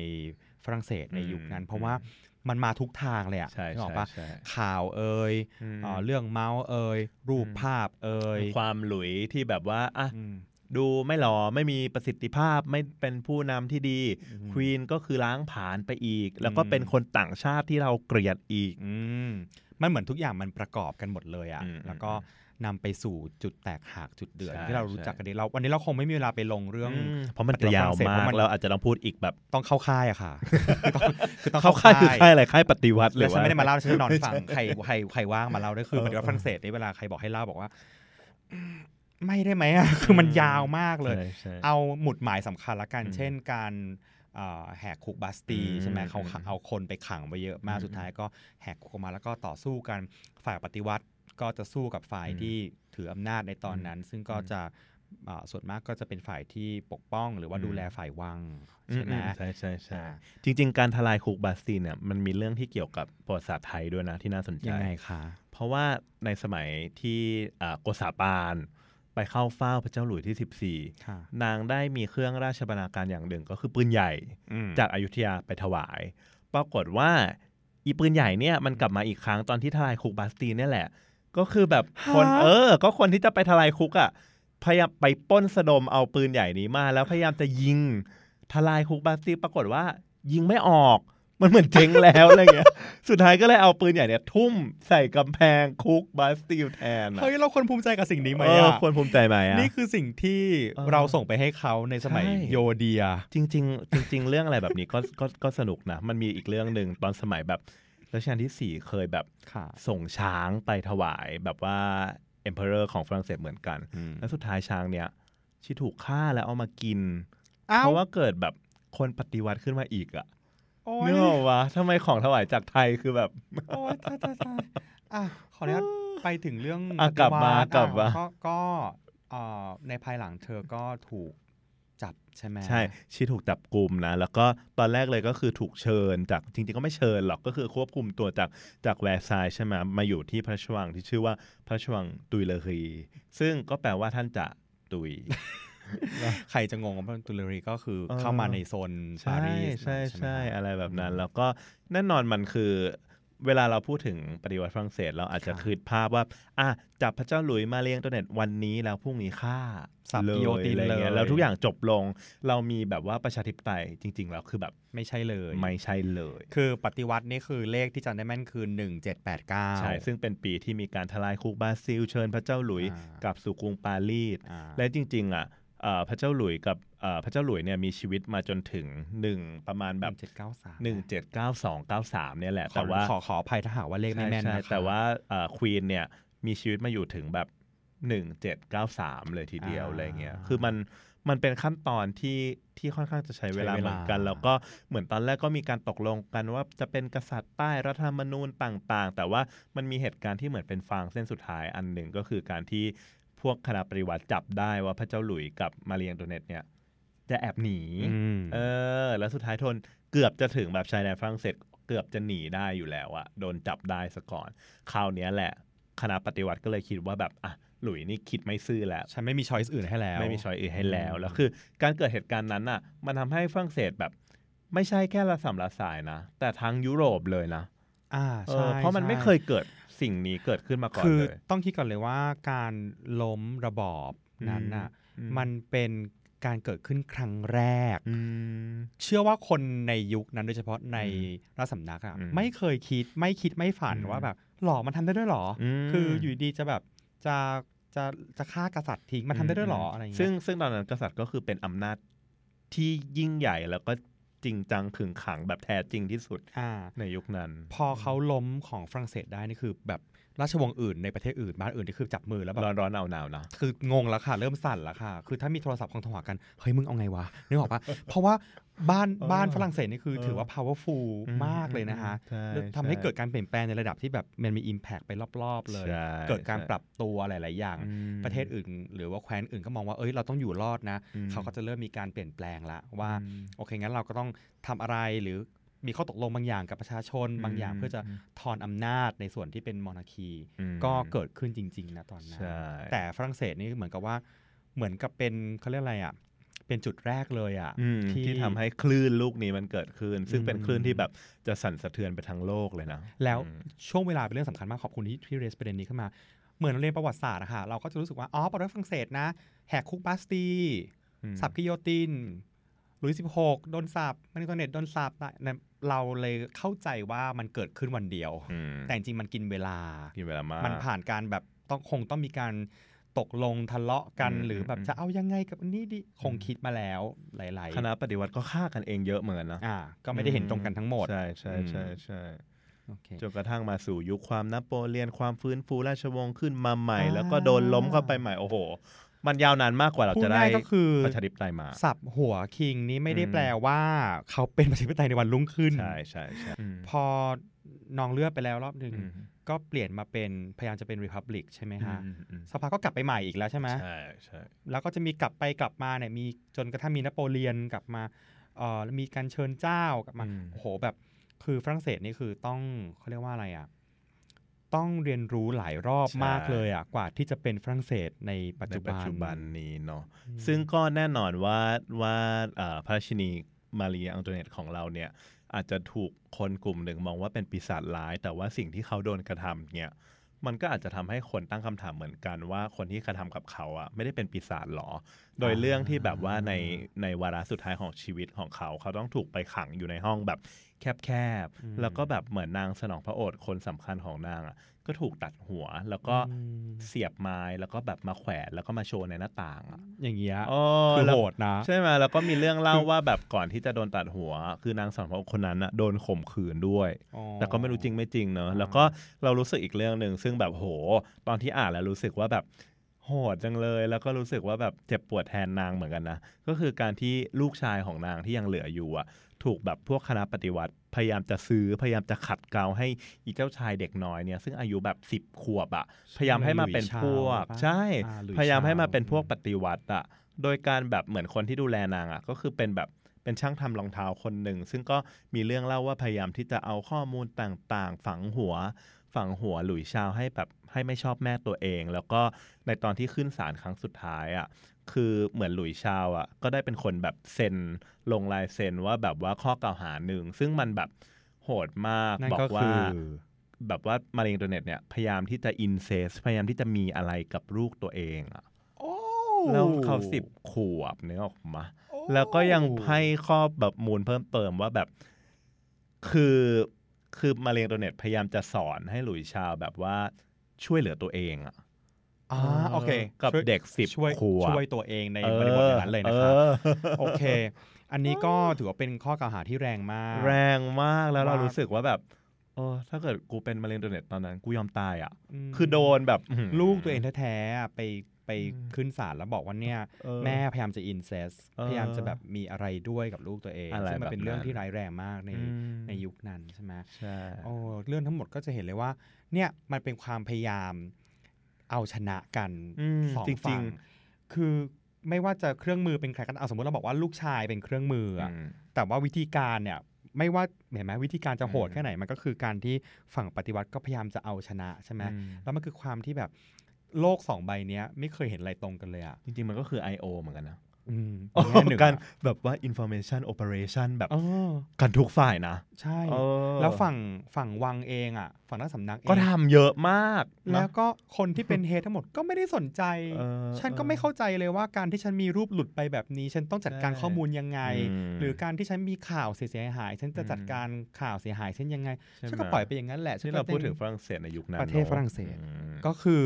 ฝรั่งเศสในยุคนั้นอืมเพราะว่ามันมาทุกทางเลยอะใช่นึกออกใช่ปะใช่ข่าวเอ่ยมเอ่อเรื่องเมาส์เอ่ยรูปอืมภาพเอ่ยความหลุยที่แบบว่าอะอืม ดูไม่หล่อไม่มีประสิทธิภาพไม่เป็นผู้นำที่ดีอืมควีนก็คือล้างผลาญไปอีก แล้วก็เป็นคนต่างชาติที่เราเกลียดอีกอืมมันเหมือนทุกอย่างมันประกอบกันหมดเลยอะอืมแล้วก็นำไปสู่จุดแตกหักจุดเดือดใช่ที่เรารู้ใช่จักกันดีเราวันนี้เราคงไม่มีเวลาไปลงเรื่องมเพราะมันจะยาวปฏิวัติฝรั่งเศสเพมากราะมันเราอาจจะต้องพูดอีกแบบต้องเข้าค่ายอะค่ะต้องคือต้องเข้าค่ายคือค่ายอะไรค่ายปฏิวัติหรืแล้วอฉันว่าไม่ได้มาเล่าฉันจะนอนฟังไม่ใช่ใครใครใครว่างมาเล่าได้คือเออปฏิวัติฝรั่งเศสในเวลาใครบอกให้เล่าบอกว่าอืม ไม่ได้ไหมอะคือมันยาวมากเลยใช่ใช่เอาหมุดหมายสำคัญละกันอืมเช่นการเอ่อแหกคุกบาสตีอืมใช่ไหมเขาขังอืมเอาคนไปขังไว้เยอะมากอืมสุดท้ายก็แหกคุกออกมาแล้วก็ต่อสู้กันฝ่ายปฏิวัติก็จะสู้กับฝ่ายอืมที่ถืออำนาจในตอนนั้น ซึ่งก็อืมจะเอ่อส่วนมากก็จะเป็นฝ่ายที่ปกป้องหรือว่าอืมดูแลฝ่ายวังใช่ไหมอืใช่ใช่ใช่อ่าจริง ๆ การทลายคุกบาสตีนเนี่ยมันมีเรื่องที่เกี่ยวกับประวัติศาสตร์ไทยด้วยนะที่น่าสนใจยังไงคะเพราะว่าในสมัยที่อ่าโกษาปาน ไปเข้าเฝ้าพระเจ้าหลุยที่ค่ะ14 นางได้มีเครื่องราชบรรณาการอย่างหนึ่งก็คือปืนใหญ่อืมจากอายุทยาไปถวาย ปรากฏว่าอีปืนใหญ่เนี่ยมันกลับมาอีกครั้งตอนที่ทลายคุกบาสตีนเนี่ยแหละ ก็คือแบบคนฮะเออ ก็คนที่จะไปทลายคุกอะพยายามไปปล้นสะดมเอาปืนใหญ่นี้มา แล้วพยายามจะยิงทลายคุกบาสตีนปรากฏว่า ยิงไม่ออก มันเหมือนเจ๊งแล้วอะไรเงี้ย สุดท้ายก็เลยเอาปืนใหญ่เนี่ย ทุ่มใส่กำแพงคุกบาสติลแทนอะเฮ้ยเราควรภูมิใจกับสิ่งนี้ไหมเอออะควรภูมิใจไหมอะนี่คือสิ่งที่เออเราส่งไปให้เขาในสมัยใช่โยเดีย จริง ๆ จริง ๆ เรื่องอะไรแบบนี้ก็ก็ก็สนุกนะ มันมีอีกเรื่องหนึ่งตอนสมัยแบบรัชกาลที่สี่เคยแบบค่ะส่งช้างไปถวายแบบว่า emperor ของฝรั่งเศสเหมือนกัน แล้วสุดท้ายช้างเนี่ยที่ถูกฆ่าแล้วเอามากินอ้าวเพราะว่าเกิดแบบคนปฏิวัติขึ้นมาอีกอะ โอ้ยนึกออกวะทำไมของถวายจากไทยคือแบบโอ้ยตายตายตายอะขออนุญาตไปถึงเรื่องอะกลับมาปฏิวัติกลับมาอะก็ก็เอ่อในภายหลังเธอก็ถูกจับใช่ไหมใช่ชีถูกจับกลุ่มนะ แล้วก็ตอนแรกเลยก็คือถูกเชิญจากจริงๆก็ไม่เชิญหรอกก็คือควบคุมตัวจากจากแวร์ซายน์ใช่ไหมมาอยู่ที่พระราชวังที่ชื่อว่าพระราชวังตุยเลรีซึ่งก็แปลว่าท่านจะตุย ใครจะงงว่าตุลรีก็คือเออเข้ามาในโซนปาใช่รีสใช่ไหมใช่ฮะอะไรแบบนั้นอืมแล้วก็แน่นอนมันคือเวลาเราพูดถึงปฏิวัติฝรั่งเศส เราอาจจะครับคิดภาพว่าอะจับพระเจ้าหลุยส์มาเลี้ยงตัวเน็ตวันนี้แล้วพรุ่งนี้ฆ่าสับเลยกิโยตินอะไรเลยเงี้ยแล้วทุกอย่างจบลง เรามีแบบว่าประชาธิปไตยจริงๆแล้วคือแบบไม่ใช่เลย ไม่ใช่เลย คือปฏิวัตินี่คือเลขที่จำได้แม่นคือ 1789 ใช่ ซึ่งเป็นปีที่มีการทลายคุกบาซิล เชิญพระเจ้าหลุยส์อ่ากลับสู่กรุงปารีสอ่าและจริง ๆ อะเอ่อ พระเจ้าหลุยส์กับเอ่อพระเจ้าหลุยส์เนี่ยมีชีวิตมาจนถึงหนึ่งประมาณแบบ1793หนึ่งเจ็ดเก้าสองเก้าสามเนี่ยแหละขอแต่ว่าขอขออภัยถ้าหากว่าเลขไม่แม่นใช่นะใช่คะแต่ว่าควีนเนี่ยมีชีวิตมาอยู่ถึงแบบหนึ่งเจ็ดเก้าสามเลยทีเดียวอ่าอะไรเงี้ยคือมันมันเป็นขั้นตอนที่ที่ค่อนข้างจะใช้เวลาใช้เวลาเหมือนกัน แล้วก็เหมือนตอนแรกก็มีการตกลงกันว่าจะเป็นกษัตริย์ใต้รัฐธรรมนูญต่าง ๆ แต่ว่ามันมีเหตุการณ์ที่เหมือนเป็นฟางเส้นสุดท้ายอันหนึ่งก็คือการที่ พวกคณะปฏิวัติจับได้ว่าพระเจ้าหลุยส์กับมาเรียงโตเนตเนี่ย จะแอบหนีอืมเออ แล้วสุดท้ายทนเกือบจะถึงแบบชายแดนฝรั่งเศสเกือบจะหนีได้อยู่แล้วอะโดนจับได้ซะก่อน คราวเนี้ยแหละ คณะปฏิวัติก็เลยคิดว่าแบบอะหลุยนี่คิดไม่ซื่อแล้ว ฉันไม่มีช้อยส์อื่นให้แล้ว ไม่มีช้อยอื่นให้แล้วอืมแล้วคือ การเกิดเหตุการณ์นั้นอะ มันทำให้ฝรั่งเศสแบบ ไม่ใช่แค่ระสำระสายนะ แต่ทั้งยุโรปเลยนะ อ่าเอใช่อเพราะมันใช่ไม่เคยเกิด สิ่งนี้เกิดขึ้นมาก่อนคือเลยต้องคิดก่อนเลยว่าการล้มระบอบนั้นน่ะอืมันเป็นการเกิดขึ้นครั้งแรกอืมเชื่อว่าคนในยุคนั้นโดยเฉพาะในอืมรัฐสำนักอะอืมไม่เคยคิดไม่คิดไม่ฝันอืมว่าแบบหรอมันทำได้ด้วยหรออมคืออยู่ดีจะแบบจะจะจะฆ่ากษัตริย์ทิ้งมันทำได้ด้วยหรออะไรอย่างเงี้ยซึ่งซึ่งตอนนั้นกษัตริย์ก็คือเป็นอำนาจที่ยิ่งใหญ่แล้วก็ จริงจังขึงขังแบบแท้จริงที่สุดอ่าในยุคนั้น พอเขาล้มของฝรั่งเศสได้นี่คือแบบราชวงศ์อื่นในประเทศอื่นบ้านอื่นที่คือจับมือแล้วแบบร้อนร้อนเอาหนาวๆนะคืองงแล้วค่ะ เริ่มสั่นแล้วค่ะ คือถ้ามีโทรศัพท์คงโทรหากัน เฮ้ย มึงเอาไงวะนึกออกปะเพราะว่า บ้านเออบ้านฝรั่งเศสนี่คือเออถือว่า powerful อืมมากเลยนะคะใช่ทำให้ช่เกิดการเปลี่ยนแปลงในระดับที่แบบมันมี impact ไปรอบๆเลยใช่เกิดการใช่ปรับตัวหลาย ๆ อย่างอืมประเทศอื่น หรือว่าแคว้นอื่นก็มองว่าเอ้ยเราต้องอยู่รอดนะอืมเขาก็จะเริ่มมีการเปลี่ยนแปลงละว่าอืมโอเคงั้นเราก็ต้องทำอะไรหรือมีข้อตกลงบางอย่างกับประชาชนบางอย่างเพื่อจะทอนอำนาจในส่วนที่เป็นมอนาคีอืมก็เกิดขึ้นจริง ๆ นะตอนนั้นใช่แต่ฝรั่งเศสนี่เหมือนกับว่าเหมือนกับเป็นเขาเรียกอะไรอะ เป็นจุดแรกเลยอะอืมที่ทำให้คลื่นลูกนี้มันเกิดขึ้น ซึ่งเป็นอืมคลื่นที่แบบจะสั่นสะเทือนไปทั้งโลกเลยนะ แล้วอืมช่วงเวลาเป็นเรื่องสำคัญมากขอบคุณที่ที่เรสประเด็นนี้ขึ้นมา เหมือนเราเรียนประวัติศาสตร์อะค่ะเราก็จะรู้สึกว่า อ๋อประวัติฝรั่งเศสนะ แหกคุกบาสตีย์อืมสับกิโยตินหลุยสิบหกโดนสับมันตัวเน็ตโดนสับนะเราเลยเข้าใจว่ามันเกิดขึ้นวันเดียวอืมแต่จริงๆมันกินเวลากินเวลามากมันผ่านการแบบต้องคงต้องมีการ ตกลงทะเลาะกันอืมหรือแบบอืมจะเอายังไงกับอันนี้ดิคงคิดมาแล้วหลายๆคณะปฏิวัติก็ฆ่ากันเองเยอะเหมือนกันนะอ่า ก็ไม่ได้เห็นตรงกันทั้งหมด ใช่ใช่อืมใช่ใช่โอเคจนกระทั่งมาสู่ยุคความนโปเลียนความฟื้นฟูราชวงศ์ขึ้นมาใหม่อ่าแล้วก็โดนล้มเข้าไปใหม่โอ้โห มันยาวนานมากกว่าเราพูดจะได้ง่ายก็คือประชาธิปไตยมา สับหัวคิงนี้ไม่ได้อืมแปลว่าเขาเป็นประชาธิปไตยในวันรุ่งขึ้นใช่ใช่ใช่อืมพอนองเลือดไปแล้วรอบหนึ่งอืม ก็เปลี่ยนมาเป็นพยายามจะเป็นริพับลิกใช่ไหมฮะอืมอืมสภาก็กลับไปใหม่อีกแล้วใช่ไหมใช่ใช่แล้วก็จะมีกลับไปกลับมาเนี่ยมีจนกระทั่งมีนโปเลียนกลับมาเอ่อแล้วมีการเชิญเจ้ากลับมาอืมโอ้โหแบบคือฝรั่งเศสนี่คือต้องเขาเรียกว่าอะไรอะต้องเรียนรู้หลายรอบมากเลยอะกว่าที่จะเป็นฝรั่งเศสในปัจในจุปับัจนจุบันนี้เนาะอืมซึ่งก็แน่นอนว่าว่าเอ่อพระราชินีมารีอังโตเนตของเราเนี่ย อาจจะถูกคนกลุ่มหนึ่งมองว่าเป็นปีศาจร้าย แต่ว่าสิ่งที่เขาโดนกระทำเนี่ยมันก็อาจจะทำให้คนตั้งคำถามเหมือนกันว่าคนที่กระทำกับเขาอะไม่ได้เป็นปีศาจหรอ โดยเรื่องที่แบบว่าในในวาระสุดท้ายของชีวิตของเขา เขาต้องถูกไปขังอยู่ในห้องแบบแคบๆ แล้วก็แบบเหมือนนางสนองพระโอษฐ์คนสำคัญของนางอะ ก็ถูกตัดหัว แล้วก็อืมเสียบไม้แล้วก็แบบมาแขวนแล้วก็มาโชว์ในหน้าต่างอะอย่างเงี้ยอ๋อคือแล้วโหดนะ ใช่ไหมแล้วก็มีเรื่องเล่าว่าแบบก่อนที่จะโดนตัดหัว คือนางสนองพระโอษฐ์คนนั้นอะโดนข่มขืนด้วยอ๋อแต่ก็ไม่รู้จริงไม่จริงเนอะอ่าแล้วก็เรารู้สึกอีกเรื่องหนึ่งซึ่งแบบโห ตอนที่อ่านแล้วรู้สึกว่าแบบโหดจังเลยแล้วก็รู้สึกว่าแบบเจ็บปวดแทนนางเหมือนกันนะ ก็คือการที่ลูกชายของนางที่ยังเหลืออยู่อะ ถูกแบบพวกคณะปฏิวัติ พยายามจะซื้อพยายามจะขัดเกลาให้อีเจ้าชายเด็กน้อยเนี่ยซึ่งอายุแบบสิบขวบอะพยายามให้มาเป็นพวกหลุยส์ชาวปะใช่อ่าหลุยส์พยายามให้มาชาวเป็นพวกปฏิวัติอะโดยการแบบเหมือนคนที่ดูแลนางอะก็คือเป็นแบบเป็นช่างทำรองเท้าคนหนึ่ง ซึ่งก็มีเรื่องเล่าว่าพยายามที่จะเอาข้อมูลต่างๆ ฝังหัว ฝังหัวหลุยส์ชาวให้แบบให้ไม่ชอบแม่ตัวเอง แล้วก็ในตอนที่ขึ้นศาลครั้งสุดท้ายอะ คือเหมือนหลุยส์ชาวอะก็ได้เป็นคนแบบเซ็นลงลายเซ็นว่าแบบว่าข้อกล่าวหาหนึ่ง ซึ่งมันแบบโหดมากนั่นบอกก็ว่าคือแบบว่ามาเรียนอินเทอร์เน็ตเนี่ยพยายามที่จะ incest พยายามที่จะมีอะไรกับลูกตัวเองอะโอ้แล้วเขาสิบขวบนึกออกมา แล้วก็ยังให้ข้อแบบมูลเพิ่มเติมว่าแบบ คือคือมาเรียนอินเทอร์เน็ตพยายามจะสอนให้หลุยส์ชาร์ลแบบว่าช่วยเหลือตัวเองอะ อ่าโอเคกับช่วยเด็กสิบช่วยขวบช่วยตัวเองในบริบทอย่างนั้นเลยนะครับออโอเค อันนี้ก็ถือว่าเป็นข้อกล่าวหาที่แรงมาก แรงมากแล้วเราว่ารู้รู้สึกว่าแบบเออถ้าเกิดกูเป็นมาเรียนอินเทอร์เน็ตตอนนั้น กูยอมตายอะมคือโดนแบบอื้อหือลูกตัวเองแท้ๆอะไปไปอืมขึ้นศาลแล้วบอกว่าเนี่ยเออแม่พยายามจะ incest เออพยายามจะแบบมีอะไรด้วยกับลูกตัวเองอะไรซึ่งมันเป็นเรื่องแบบนั้นที่ร้ายแรงมากในอืมในยุคนั้นใช่ไหมใช่โอ้เรื่องทั้งหมดก็จะเห็นเลยว่า เนี่ยมันเป็นความพยายาม เอาชนะกันอืมสองจริงๆฝั่งคือไม่ว่าจะเครื่องมือเป็นใครก็ตามเอาสมมติเราบอกว่าลูกชายเป็นเครื่องมืออะอืมแต่ว่าวิธีการเนี่ยไม่ว่าเห็นไหมวิธีการจะโหดอืมแค่ไหนมันก็คือการที่ฝั่งปฏิวัติก็พยายามจะเอาชนะใช่ไหมอืมแล้วมันคือความที่แบบโลกสองใบเนี้ยไม่เคยเห็นอะไรตรงกันเลยอะจริงๆมันก็คือ I.O. เหมือนกันนะ อืมในแง่หนึ่งการอะแบบว่า information operation แบบเออกันทุกฝ่ายนะ ใช่เออแล้วฝั่งฝั่งวังเองอะ ฝั่งนักสำนักเองก็ทำเยอะมากนะแล้วก็คนที่เป็นเฮดทั้งหมดก็ไม่ได้สนใจเออฉันก็เออไม่เข้าใจเลยว่าการที่ฉันมีรูปหลุดไปแบบนี้ ฉันต้องจัดการใช่ข้อมูลยังไงอืมหรือการที่ฉันมีข่าวเสียหาย ฉันจะจัดอืมการข่าวเสียหายฉันยังไงใช่ไหมฉันก็ปล่อยไปอย่างนั้นแหละที่ฉันก็เราพูดป็นถึงฝรั่งเศสในยุคนั้นประเทศนอฝรั่งเศสอืมก็คือ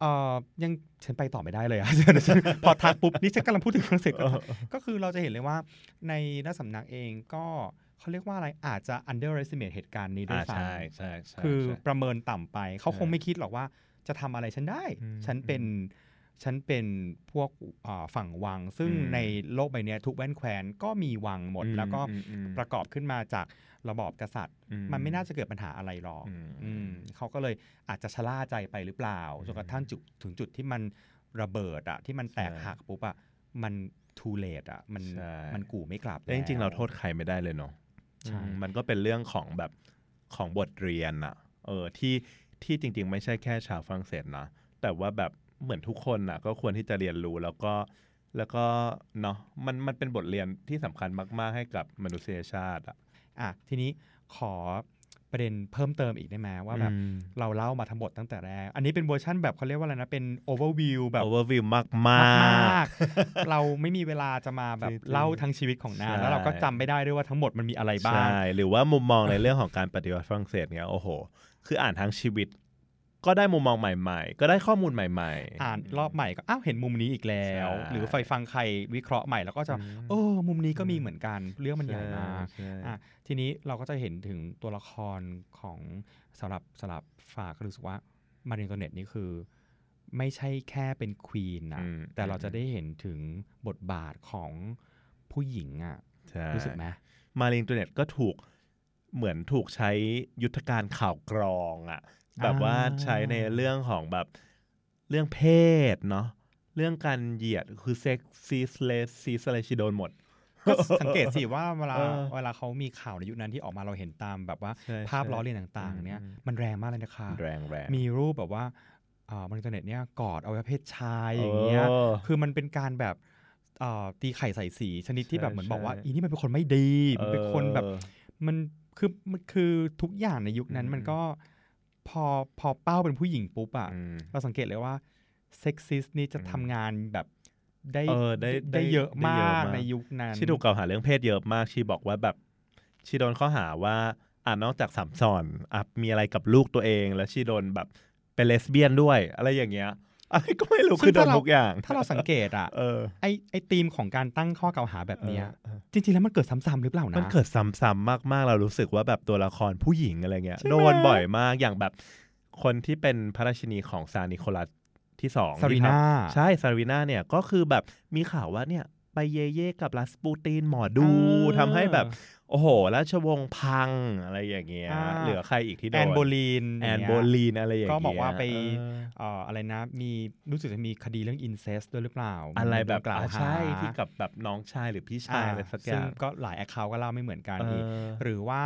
เอ่อยังฉันไปต่อไม่ได้เลยอะเดี๋ยวฉันพอทักปุ๊บนี่ฉันกำลังพูดถึงฝรั่งเศสก็ก็คือเราจะเห็นเลยว่าในนักสำนักเองก็เขาเรียกว่าอะไรอาจจะ underestimate เหตุการณ์นี้ด้วยอ่าซ้ใช่ใช่ใช่ำคือใช่ ประเมินต่ำไป เขาใช่คงไม่คิดหรอกว่าจะทำอะไรฉันได้ อืม ฉันเป็นฉันเป็นพวกอ่าฝั่งวัง ซึ่งอืม ในโลกใบเนี้ยทุกแว่นแคว้นก็มีวังหมด อืมแล้วก็อืมอืม ประกอบขึ้นมาจาก ระบอบกษัตริย์อืมันไม่น่าจะเกิดปัญหาอะไรหรอกอืมอืมเขาก็เลยอาจจะชะล่าใจไปหรือเปล่าจนกระทั่งจุดถึงจุดที่มันระเบิดอะที่มันแตกใช่หักปุ๊บอะมัน too late อะมันใช่มันกู่ไม่กลับแต่จริงๆ เราแล้วโทษใครไม่ได้เลยเนาะใช่อืมมันก็เป็นเรื่องของแบบของบทเรียนอะเออที่ที่จริง ๆ ไม่ใช่แค่ชาวฝรั่งเศสนะ แต่ว่าแบบเหมือนทุกคนน่ะก็ควรที่จะเรียนรู้แล้วก็แล้วก็เนาะมันมันเป็นบทเรียนที่สำคัญมาก ๆ ให้กับมนุษยชาติอะ อะทีนี้ขอประเด็นเพิ่มเติมอีกได้ไหมว่าแบบอืมเราเล่ามาทั้งหมดตั้งแต่แรก อันนี้เป็นเวอร์ชั่นแบบเขาเรียกว่าอะไรนะ เป็น overview แบบ overview มากๆมากๆเราไม่มีเวลาจะมาแบบจริงๆเล่าทั้งชีวิตของนางใช่แล้วเราก็จำไม่ได้ด้วยว่าทั้งหมดมันมีอะไรบ้าง ใช่ หรือว่ามุมมองในเรื่องของการปฏิวัติฝรั่งเศสเนี่ยโอ้โห คืออ่านทั้งชีวิต ก็ได้มุมมองใหม่ๆ ก็ได้ข้อมูลใหม่ ๆ อ่านรอบใหม่ก็อ้าวเห็นมุมนี้อีกแล้วใช่หรือไฟฟังใครวิเคราะห์ใหม่แล้วก็จะอืมโอ้มุมนี้ก็มีเหมือนกันเรื่องมันใหญ่มากใช่อะทีนี้เราก็จะเห็นถึงตัวละครของสำหรับสำหรับฝากก็รู้สึกว่ามารินโตเน็ตนี่คือ ไม่ใช่แค่เป็นควีนนะอืมแต่เราจะได้เห็นถึงบทบาทของผู้หญิงอะใช่รู้สึกไหมมารีอังโตเนตก็ถูกเหมือนถูกใช้ยุทธการข่าวกรองอะ แบบว่าใช้ในเรื่องของแบบเรื่องเพศเนาะเรื่องการเหยียดคือ sexist racist อะไรชีโดนหมดก็สังเกตสิว่าเวลาเออเวลาเขามีข่าวในยุคนั้นที่ออกมาเราเห็นตามแบบว่าใช่ภาพใช่ล้อเลียนต่างอืมๆเนี่ยอืมมันแรงมากเลยนะคะแรงแรงมีรูปแบบว่าอ่าบนอินเทอร์เน็ตเนี่ยกอดอวัยวะเพศชายอย่างเงี้ยออคือมันเป็นการแบบเอ่อตีไข่ใส่สีชนิดที่ใช่แบบเหมือนบอกว่าใช่อีนี่มันเป็นคนไม่ดีมันเป็นคนแบบเออมันคือมันคือทุกอย่างในยุคนั้นอืมมันก็ พอพอเป้าเป็นผู้หญิงปุ๊บอะอืมเราสังเกตเลยว่าเซ็กซิสนี่จะอืมทำงานแบบได้เออได้ได้ได้เยอะได้เยอะมากมากในยุคนั้นชีถูกกล่าวหาเรื่องเพศเยอะมากชีบอกว่าแบบชีโดนข้อหาว่าอ่านอกจากสัมสอนอะมีอะไรกับลูกตัวเอง แล้วชีโดนแบบเป็นเลสเบี้ยนด้วย อะไรอย่างเงี้ย อะไรก็ไม่รู้ซึ่งคือโดนถ้าเราทุกอย่าง ถ้าเราสังเกตอะเออไอไอธีมของการตั้งข้อกล่าวหาแบบเนี้ยเออจริงๆแล้วมันเกิดซ้ำๆหรือเปล่านะมันเกิดซ้ำๆมากๆเรารู้สึกว่าแบบตัวละครผู้หญิงอะไรเงี้ยใช่ไหมโดนบ่อยมากอย่างแบบคนที่เป็นพระราชินีของซาร์นิโคลัสที่สองซารีที่ทำนาใช่ซารีนาเนี่ยก็คือแบบมีข่าวว่าเนี่ยไปเย่เย่กับรัสปูตินหมอดูเออทำให้แบบ โอ้โหราชวงศ์พังอะไรอย่างเงี้ย อ่า เหลือใครอีกที่โดน แอนโบลีนแอนย่างโบเงี้ยลีนอะไรอย่างก็เงี้ยบอกว่าไปเออเอ่ออะไรนะ มีรู้สึกจะมีคดีเรื่อง incest ด้วยหรือเปล่าอะไรแบบโดนกล่าวอ่าหาใช่ที่กับแบบน้องชายหรือพี่ชายอะไรสักอซึ่งย่างก็หลาย account ก็เล่าไม่เหมือนกันเออีกอหรือว่า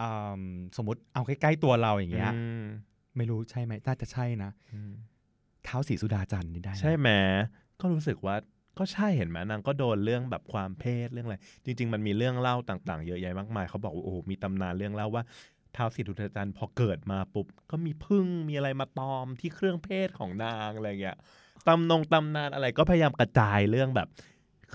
อืมสมมติเอาใกล้ๆตัวเราอย่างเงี้ย อืมไม่รู้ใช่ไหมน่าจะใช่นะ อืม ท้าวศรีสุดาจันทร์นี่ได้นะใช่ไหมก็รู้สึกว่า ก็ใช่เห็นไหมนางก็โดนเรื่องแบบความเพศเรื่องอะไรจริง ๆ มันมีเรื่องเล่าต่าง ๆ เยอะแยะมากมายเขาบอกว่าโอ้โหมีตำนานเรื่องเล่าว่าท้าวสิทธุทจันทร์พอเกิดมาปุ๊บก็มีพึ่งมีอะไรมาตอมที่เครื่องเพศของนางอะไรเงี้ยตำนงตำนานอะไรก็พยายามกระจายเรื่องแบบ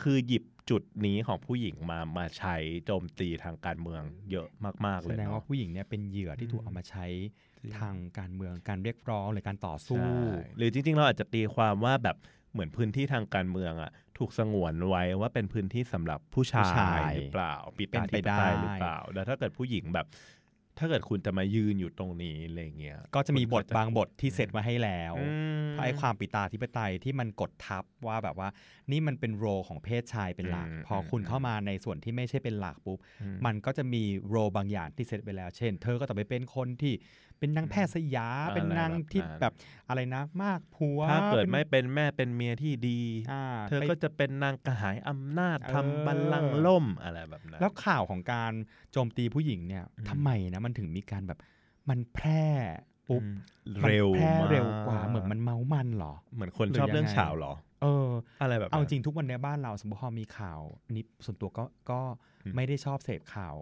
คือหยิบจุดนี้ของผู้หญิงมามาใช้โจมตีทางการเมืองเยอะมากๆแสเลยดงว่าเนาะผู้หญิงเนี่ยเป็นเหยื่อที่ถูกอืมเอามาใช้จริงทางการเมืองการเรียกร้องหรือการต่อสู้ใช่หรือจริง ๆ เราอาจจะตีความว่าแบบ เหมือนพื้นที่ทางการเมืองอะถูกสงวนไว้ว่าเป็นพื้นที่สำหรับผู้ชาผู้ชายยหรือเปล่าปิเป็นตาไปธิปได้ไตยหรือเปล่า แล้วถ้าเกิดผู้หญิงแบบ ถ้าเกิดคุณจะมายืนอยู่ตรงนี้อะไรเงี้ยก็จะมีบทคุณบางบทที่เสร็จมาให้แล้วอืมไอ้ความปิตาธิปไตยที่มันกดทับว่าแบบว่า นี่มันเป็นโรของเพศชายเป็นหลักอืมพอคุณอืมเข้ามาในส่วนที่ไม่ใช่เป็นหลักปุ๊บอืมันก็จะมีโรบางอย่างที่เซตไปแล้ว เช่น เธอก็ต้องไปเป็นคนที่เป็นนางแพทย์สยาอะไรเป็นนางที่แบบนั้นแบบอะไรนะ มากผัว ถ้าเกิดป็นไม่เป็นแม่เป็นเมียที่ดีอ่าเธอไปก็จะเป็นนางกระหายอำนาจเออทำบัลลังก์ล่มอะไรแบบนั้น แล้วข่าวของการโจมตีผู้หญิงเนี่ยอืมทำไมนะมันถึงมีการแบบมันแพร่ปุ๊บอืมมันเร็วแพร่มากเร็วกว่าเหมือนมันเมามันเหรอ เหมือนคนหรือชอบเรื่องยังไงเฉาวเหรอ เอออะไรแบบนั้นเอาจริงทุกวันเนี้ยบ้านเราสมมติพอมีข่าวอันนี้ส่วนตัวก็ก็อืมไม่ได้ชอบเสพข่าว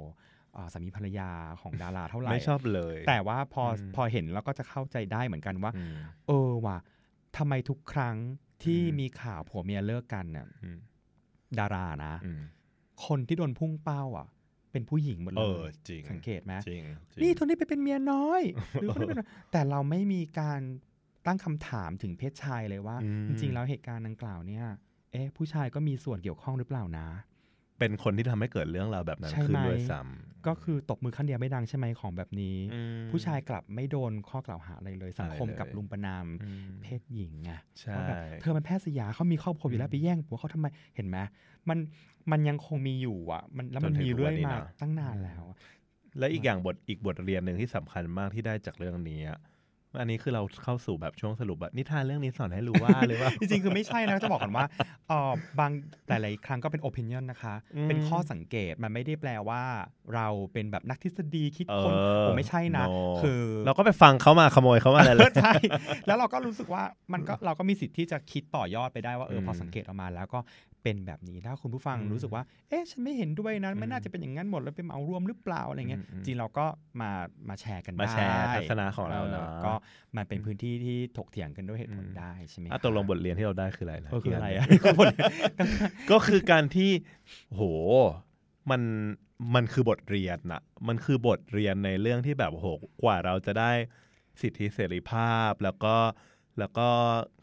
อ่าสามีภรรยาของดาราเท่าไหร่ไม่ชอบเลย แต่ว่าพออมพอเห็นแล้วก็จะเข้าใจได้เหมือนกันว่าอืมเออว่ะทำไมทุกครั้งที่อืมมีข่าวผัวเมียเลิกกันน่ะอืมดารานะอืมคนที่โดนพุ่งเป้าอะ เป็นผู้หญิงหมดเอเลอยจริงสังเกตไหมจริงจริงนี่คนนี้ไปเป็นเมียน้อยหรือคนนี้เป็นแต่เราไม่มีการ ตั้งคำถามถึงเพศชายเลยว่าอืมจริงๆ แล้วเหตุการณ์ดังกล่าวเนี่ย เอ๊ะผู้ชายก็มีส่วนเกี่ยวข้องหรือเปล่านะ เป็นคนที่ทำให้เกิดเรื่องราวแบบนั้นใช่ขึ้นไหมด้วยซ้ำก็คือตบมือขั้นเดียวไม่ดังใช่ไหมของแบบนี้อืมผู้ชายกลับไม่โดนข้อกล่าวหาอะไรเลย สังคมอะไรเลยกับลุมประนามอืมเพศหญิงไงใช่ว่าแบบเธอมันแพทย์สยามเขามีครอบครัวอยู่แล้วไปแย่งผัวเขาทำไมเห็นไหมมันมันยังคงมีอยู่อะ มันแล้วมันมีเรื่อยมาตั้งนานแล้ว และอีกอย่างบทอีกบทเรียนหนึ่งที่สำคัญมากที่ได้จากเรื่องนี้ อะอันนี้คือเราเข้าสู่แบบช่วงสรุปแบบนิทานเรื่องนี้สอนให้รู้ว่าหรือว่า จริงๆ คือไม่ใช่นะจะบอกก่อนว่าเออบางหลายๆครั้งก็เป็น opinion นะคะอืมเป็นข้อสังเกตมันไม่ได้แปลว่า เราเป็นแบบนักทฤษฎีคิดคนเออโอ้ไม่ใช่นะ no คือ เราก็ไปฟังเขามาขโมยเขามาอะไรเลยใช่แล้วเราก็รู้สึกว่ามันก็เราก็มีสิทธิ์ที่จะคิดต่อยอดไปได้ว่าเออพอมสังเกตออกมาแล้วก็ เป็นแบบนี้ถ้าคุณผู้ฟังอืมรู้สึกว่า เอ๊ะฉันไม่เห็นด้วยนะไม่อืมน่าจะเป็นอย่างนั้นหมดแล้วเป็นเหมารวมหรือเปล่าอะไรเงี้ยอืมอืมจริงเราก็มามาแชร์กันได้มาแชร์ทัศนะของเราเนอะก็มันเป็นพื้นที่ที่ถกเถียงกันด้วยเหตุผลอืมได้ใช่ไหมอะตกลงบทเรียนที่เราได้คืออะไรนะเออคืออะไรกอะนก็คือการที่โหมันมันคือบทเรียนนะมันคือบทเรียนในเรื่องที่แบบโหกว่าเราจะได้สิทธิเสรีภาพแล้วก็ แล้วก็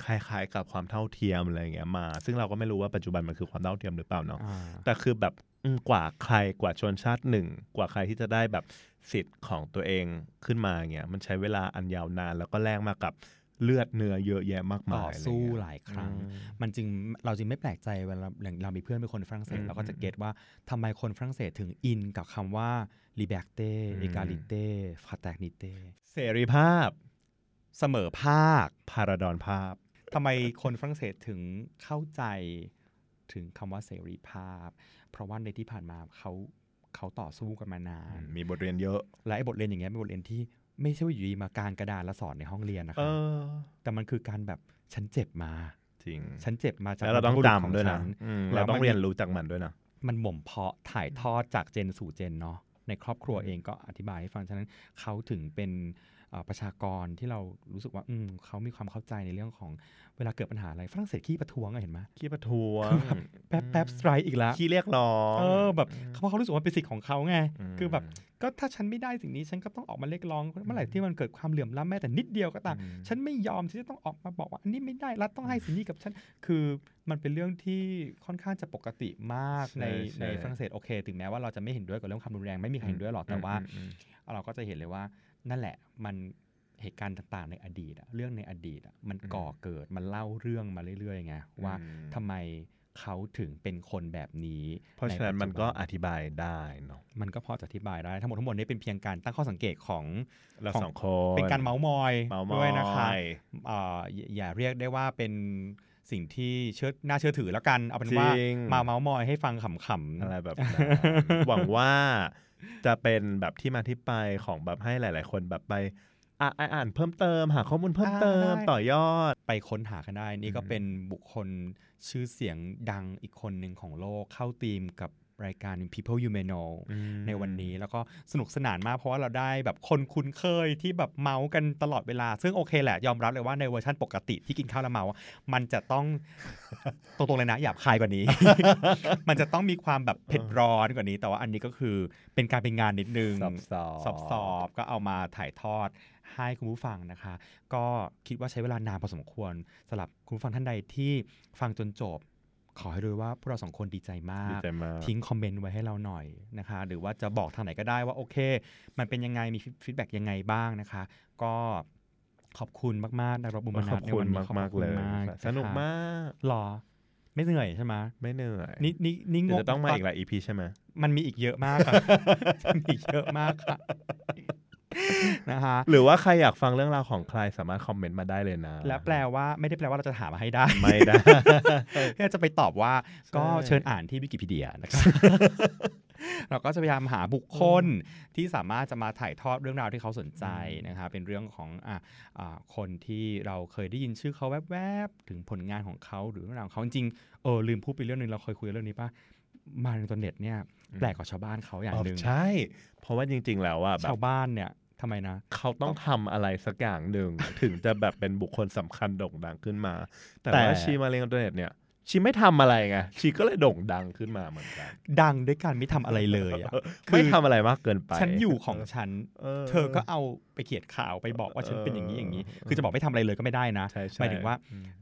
คล้ายๆกับความเท่าเทียมอะไรอย่างเงี้ยมา ซึ่งเราก็ไม่รู้ว่าปัจจุบันมันคือความเท่าเทียมหรือเปล่าเนาะอ่าแต่คือแบบอืมกว่าใครกว่าชนชาติหนึ่ง กว่าใครที่จะได้แบบสิทธิ์ของตัวเองขึ้นมาเงี้ยมันใช้เวลาอันยาวนาน แล้วก็แลกมากับเลือดเนื้อเยอะแยะมากมายต่อสู้ะไรเงี้ยหลายครั้งอืมมันจึงเราจึงไม่แปลกใจเวลาอย่างเรามีเพื่อนเป็นคนฝรั่งเศสอืมเราก็จะเก็ตว่าทำไมคนฝรั่งเศสถึงอินกับคำว่า liberté อืม égalité fraternité เสรีภาพ เสมอภาคพาราดอนภาพทำไมคนฝรั่งเศสถึงเข้าใจถึงคำว่าเสรีภาพ เพราะว่าในที่ผ่านมาเขาเขาต่อสู้กันมานาน มีบทเรียนเยอะ และไอ้บทเรียนอย่างเงี้ยเป็นบทเรียนที่ไม่ใช่ว่าอยู่ดีมากางกระดานแล้วสอนในห้องเรียนนะคเอรับอแต่มันคือการแบบฉันเจ็บมาจริงฉันเจ็บมาจากแล้วเราต้องบรรพบุรุษขจำด้วยฉันะอืมแล้เราวต้องมันเรียนรู้จากมันด้วยนะมันหม่มเพาะถ่ายทอดจากเจนสู่เจนเนาะในครอบครัวเองก็อธิบายให้ฟังฉะนั้นเขาถึงเป็นเอ่อ ประชากรที่เรารู้สึกว่าอืมเขามีความเข้าใจในเรื่องของเวลาเกิดปัญหาอะไรฝรั่งเศสขี้ประท้วงอะเห็นไหมขี้ประท้วงแป๊บแป๊บสไตรค์อีกแล้วขี้เรียกร้องเออแบบเพราะเขารู้สึกว่าเป็นสิทธิ์ของเขาไงมคือแบบก็ถ้าฉันไม่ได้สิ่งนี้ฉันก็ต้องออกมาเรียกร้องเมื่อไหร่ที่มันเกิดความเหลื่อมล้ำแม้แต่นิดเดียวก็ตามอืมฉันไม่ยอมที่จะต้องออกมาบอกว่าอันนี้ไม่ได้รัฐต้องให้สิ่งนี้กับฉันคือมันเป็นเรื่องที่ค่อนข้างจะปกติมากในใช่ใช่ในฝรั่งเศสโอเค ถึงแม้ว่าเราจะไม่เห็นด้วยกับเรื่องความรุนแรงไม่มีใครเห็นด้วยหรอกแต่ว่าอืมอืมเราก็จะเห็นเลยว่า นั่นแหละมันเหตุการณ์ต่างๆในอดีตอะเรื่องในอดีตอะมันก่อเกิดมันเล่าเรื่องมาเรื่อยๆไงว่าอืมทำไมเขาถึงเป็นคนแบบนี้ เพราะฉะนั้นมันก็ใปัจจุบัอธิบายได้เนาะมันก็พอจะอธิบายได้ทั้งหมดทั้งหมดนี้เป็นเพียงการตั้งข้อสังเกตของเราของสองคนเป็นการเมาส์มอยเมาส์มอด้วยนะคะยเอ่ออย่าอย่าเรียกได้ว่าเป็นสิ่งที่เชื่อน่าเชื่อถือแล้วกัน เอาเป็นว่าจริงมาเมาส์มอยให้ฟังขำอะไรแบบนั้นหวังว่า จะเป็นแบบที่มาที่ไปของแบบให้หลาย ๆ คนแบบไปอะอะอ่านเพิ่มเติม หาข้อมูลเพิ่มเติมต่อยอดๆไปค้นหากันได้ นี่ก็อืมเป็นบุคคลชื่อเสียงดังอีกคนหนึ่งของโลกเข้าธีมกับ รายการ People You May Know ในวันนี้แล้วก็สนุกสนานมากเพราะว่าเราได้แบบคนคุ้นเคยที่แบบเมาส์กันตลอดเวลา ซึ่งโอเคแหละ ยอมรับเลยว่าในเวอร์ชันปกติที่กินข้าวแล้วเมาส์มันจะต้องตรงๆเลยนะหยาบคายกว่านี้ มันจะต้องมีความแบบเผ็ดร้อนกว่านี้ แต่ว่าอันนี้ก็คือเป็นการเป็นงานนิดนึงสอบสอบสอบสอบก็เอามาถ่ายทอดให้คุณผู้ฟังนะคะ ก็คิดว่าใช้เวลานานพอสมควรสำหรับคุณผู้ฟังท่านใดที่ฟังจนจบ ขอให้รู้ว่าพวกเราสองคนดีใจมากดีใจมาก ทิ้งคอมเมนต์ไว้ให้เราหน่อยนะคะ หรือว่าจะบอกทางไหนก็ได้ว่าโอเค มันเป็นยังไงมี feedback ยังไงบ้างนะคะ ก็ขอบคุณมากๆนะรบบุญขนัอบทในคุณวันนี้มากขอบมากคุณเลยมากสนุกนะคะมากหรอไม่เหนื่อยใช่ไหมไม่เหนื่อยนี่นี่นี่งเดี๋ยวงจะต้องมาอีกหลาย EP ใช่ไหมมันมีอีกเยอะมากค่ะมีอีกเยอะมากค่ะ นะคะหรือว่าใครอยากฟังเรื่องราวของใครสามารถคอมเมนต์มาได้เลยนะ และแปลว่าไม่ได้แปลว่าเราจะถามมาให้ได้ ไม่ได้แค่จะไปตอบว่าก็ใช่เชิญอ่านที่วิกิพีเดียนะครับเราก็จะพยายามหาบุคคลที่สามารถจะมาถ่ายทอดเรื่องราวที่เขาสนใจนะครับเป็นเรื่องของอะอ่าคนที่เราเคยได้ยินชื่อเขาแวบๆ ถึงผลงานของเขาหรือเรื่องราวของเขาจริงๆเออลืมพูดไปเรื่องหนึ่งเราเคยคุยเรื่องนี้ป่ะมาในอินเทอร์เน็ตเนี่ยแปลกกว่าชาวบ้านเขาอย่างหนึ่งใช่ เพราะว่าจริง ๆ แล้วอะแบชาบวบ้านเนี่ย ทำไมนะ เขาต้องทำอะไรสักอย่างหนึ่ง ถึงจะแบบเป็นบุคคลสำคัญโด่งดังขึ้นมา แต่แต่ ว่าชีมาเรียนอินเทอร์เน็ตเนี่ยชีไม่ทำอะไรไงชีก็เลยโด่งดังขึ้นมาเหมือนกันดังด้วยการไม่ทำอะไรเลยอะ คือ ไม่ทำอะไรมากเกินไปฉันอยู่ของฉันเออเธอก็เอาไปเขียนข่าวไปบอกว่าฉันเป็นอย่างนี้อย่างนี้เออคือจะบอกไม่ทำอะไรเลยก็ไม่ได้นะ ใช่ใช่หมายถึงว่า อืมเอ่อ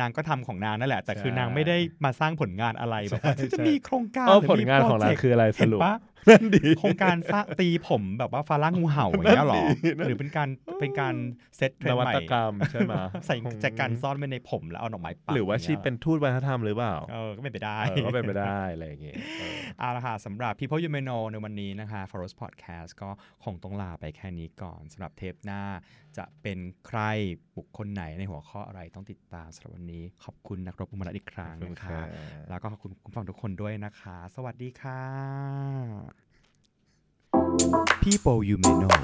นางก็ทำของนางนั่นแหละ แต่ใช่คือนางไม่ได้มาสร้างผลงานอะไรแบบว่าใช่ฉันจะใช่มีโครงการเออหรืผลงานของนางมีโปรเจกต์คืออะไรสเห็นรุปปะนั่นดีโครงการสร้างตีผมแบบว่าฟาร่างูเห่าอย่างเงี้ยหรอนั่นดีนั่นหรือเป็นการเป็นการเซตเทรนนด์วัใหม่ตกรรมใช่ไหมใส่แจกันซ่อนไว้ในผมแล้วเอาดอกไม้ปักหรือว่าชีย่งงี้ยเป็นทูตวัฒนธรรมหรือเปล่าเออก็เป็นไปได้เออก็เป็นไปได้อะไรอย่างเงี้ยเออเอาละค่ะสำหรับ People You May Know ในวันนี้นะคะ f o r e s t Podcast ก็คงต้องลาไปแค่นี้ก่อนสำหรับเทปหน้า จะเป็นใครบุคคลไหนในหัวข้ออะไรต้องติดตามสำหรับวันนี้ ขอบคุณนักรบบุญมาอีกครั้งนะคะ แล้วก็ขอบคุณคุณผู้ฟังทุกคนด้วยนะคะ สวัสดีค่ะ People You May Know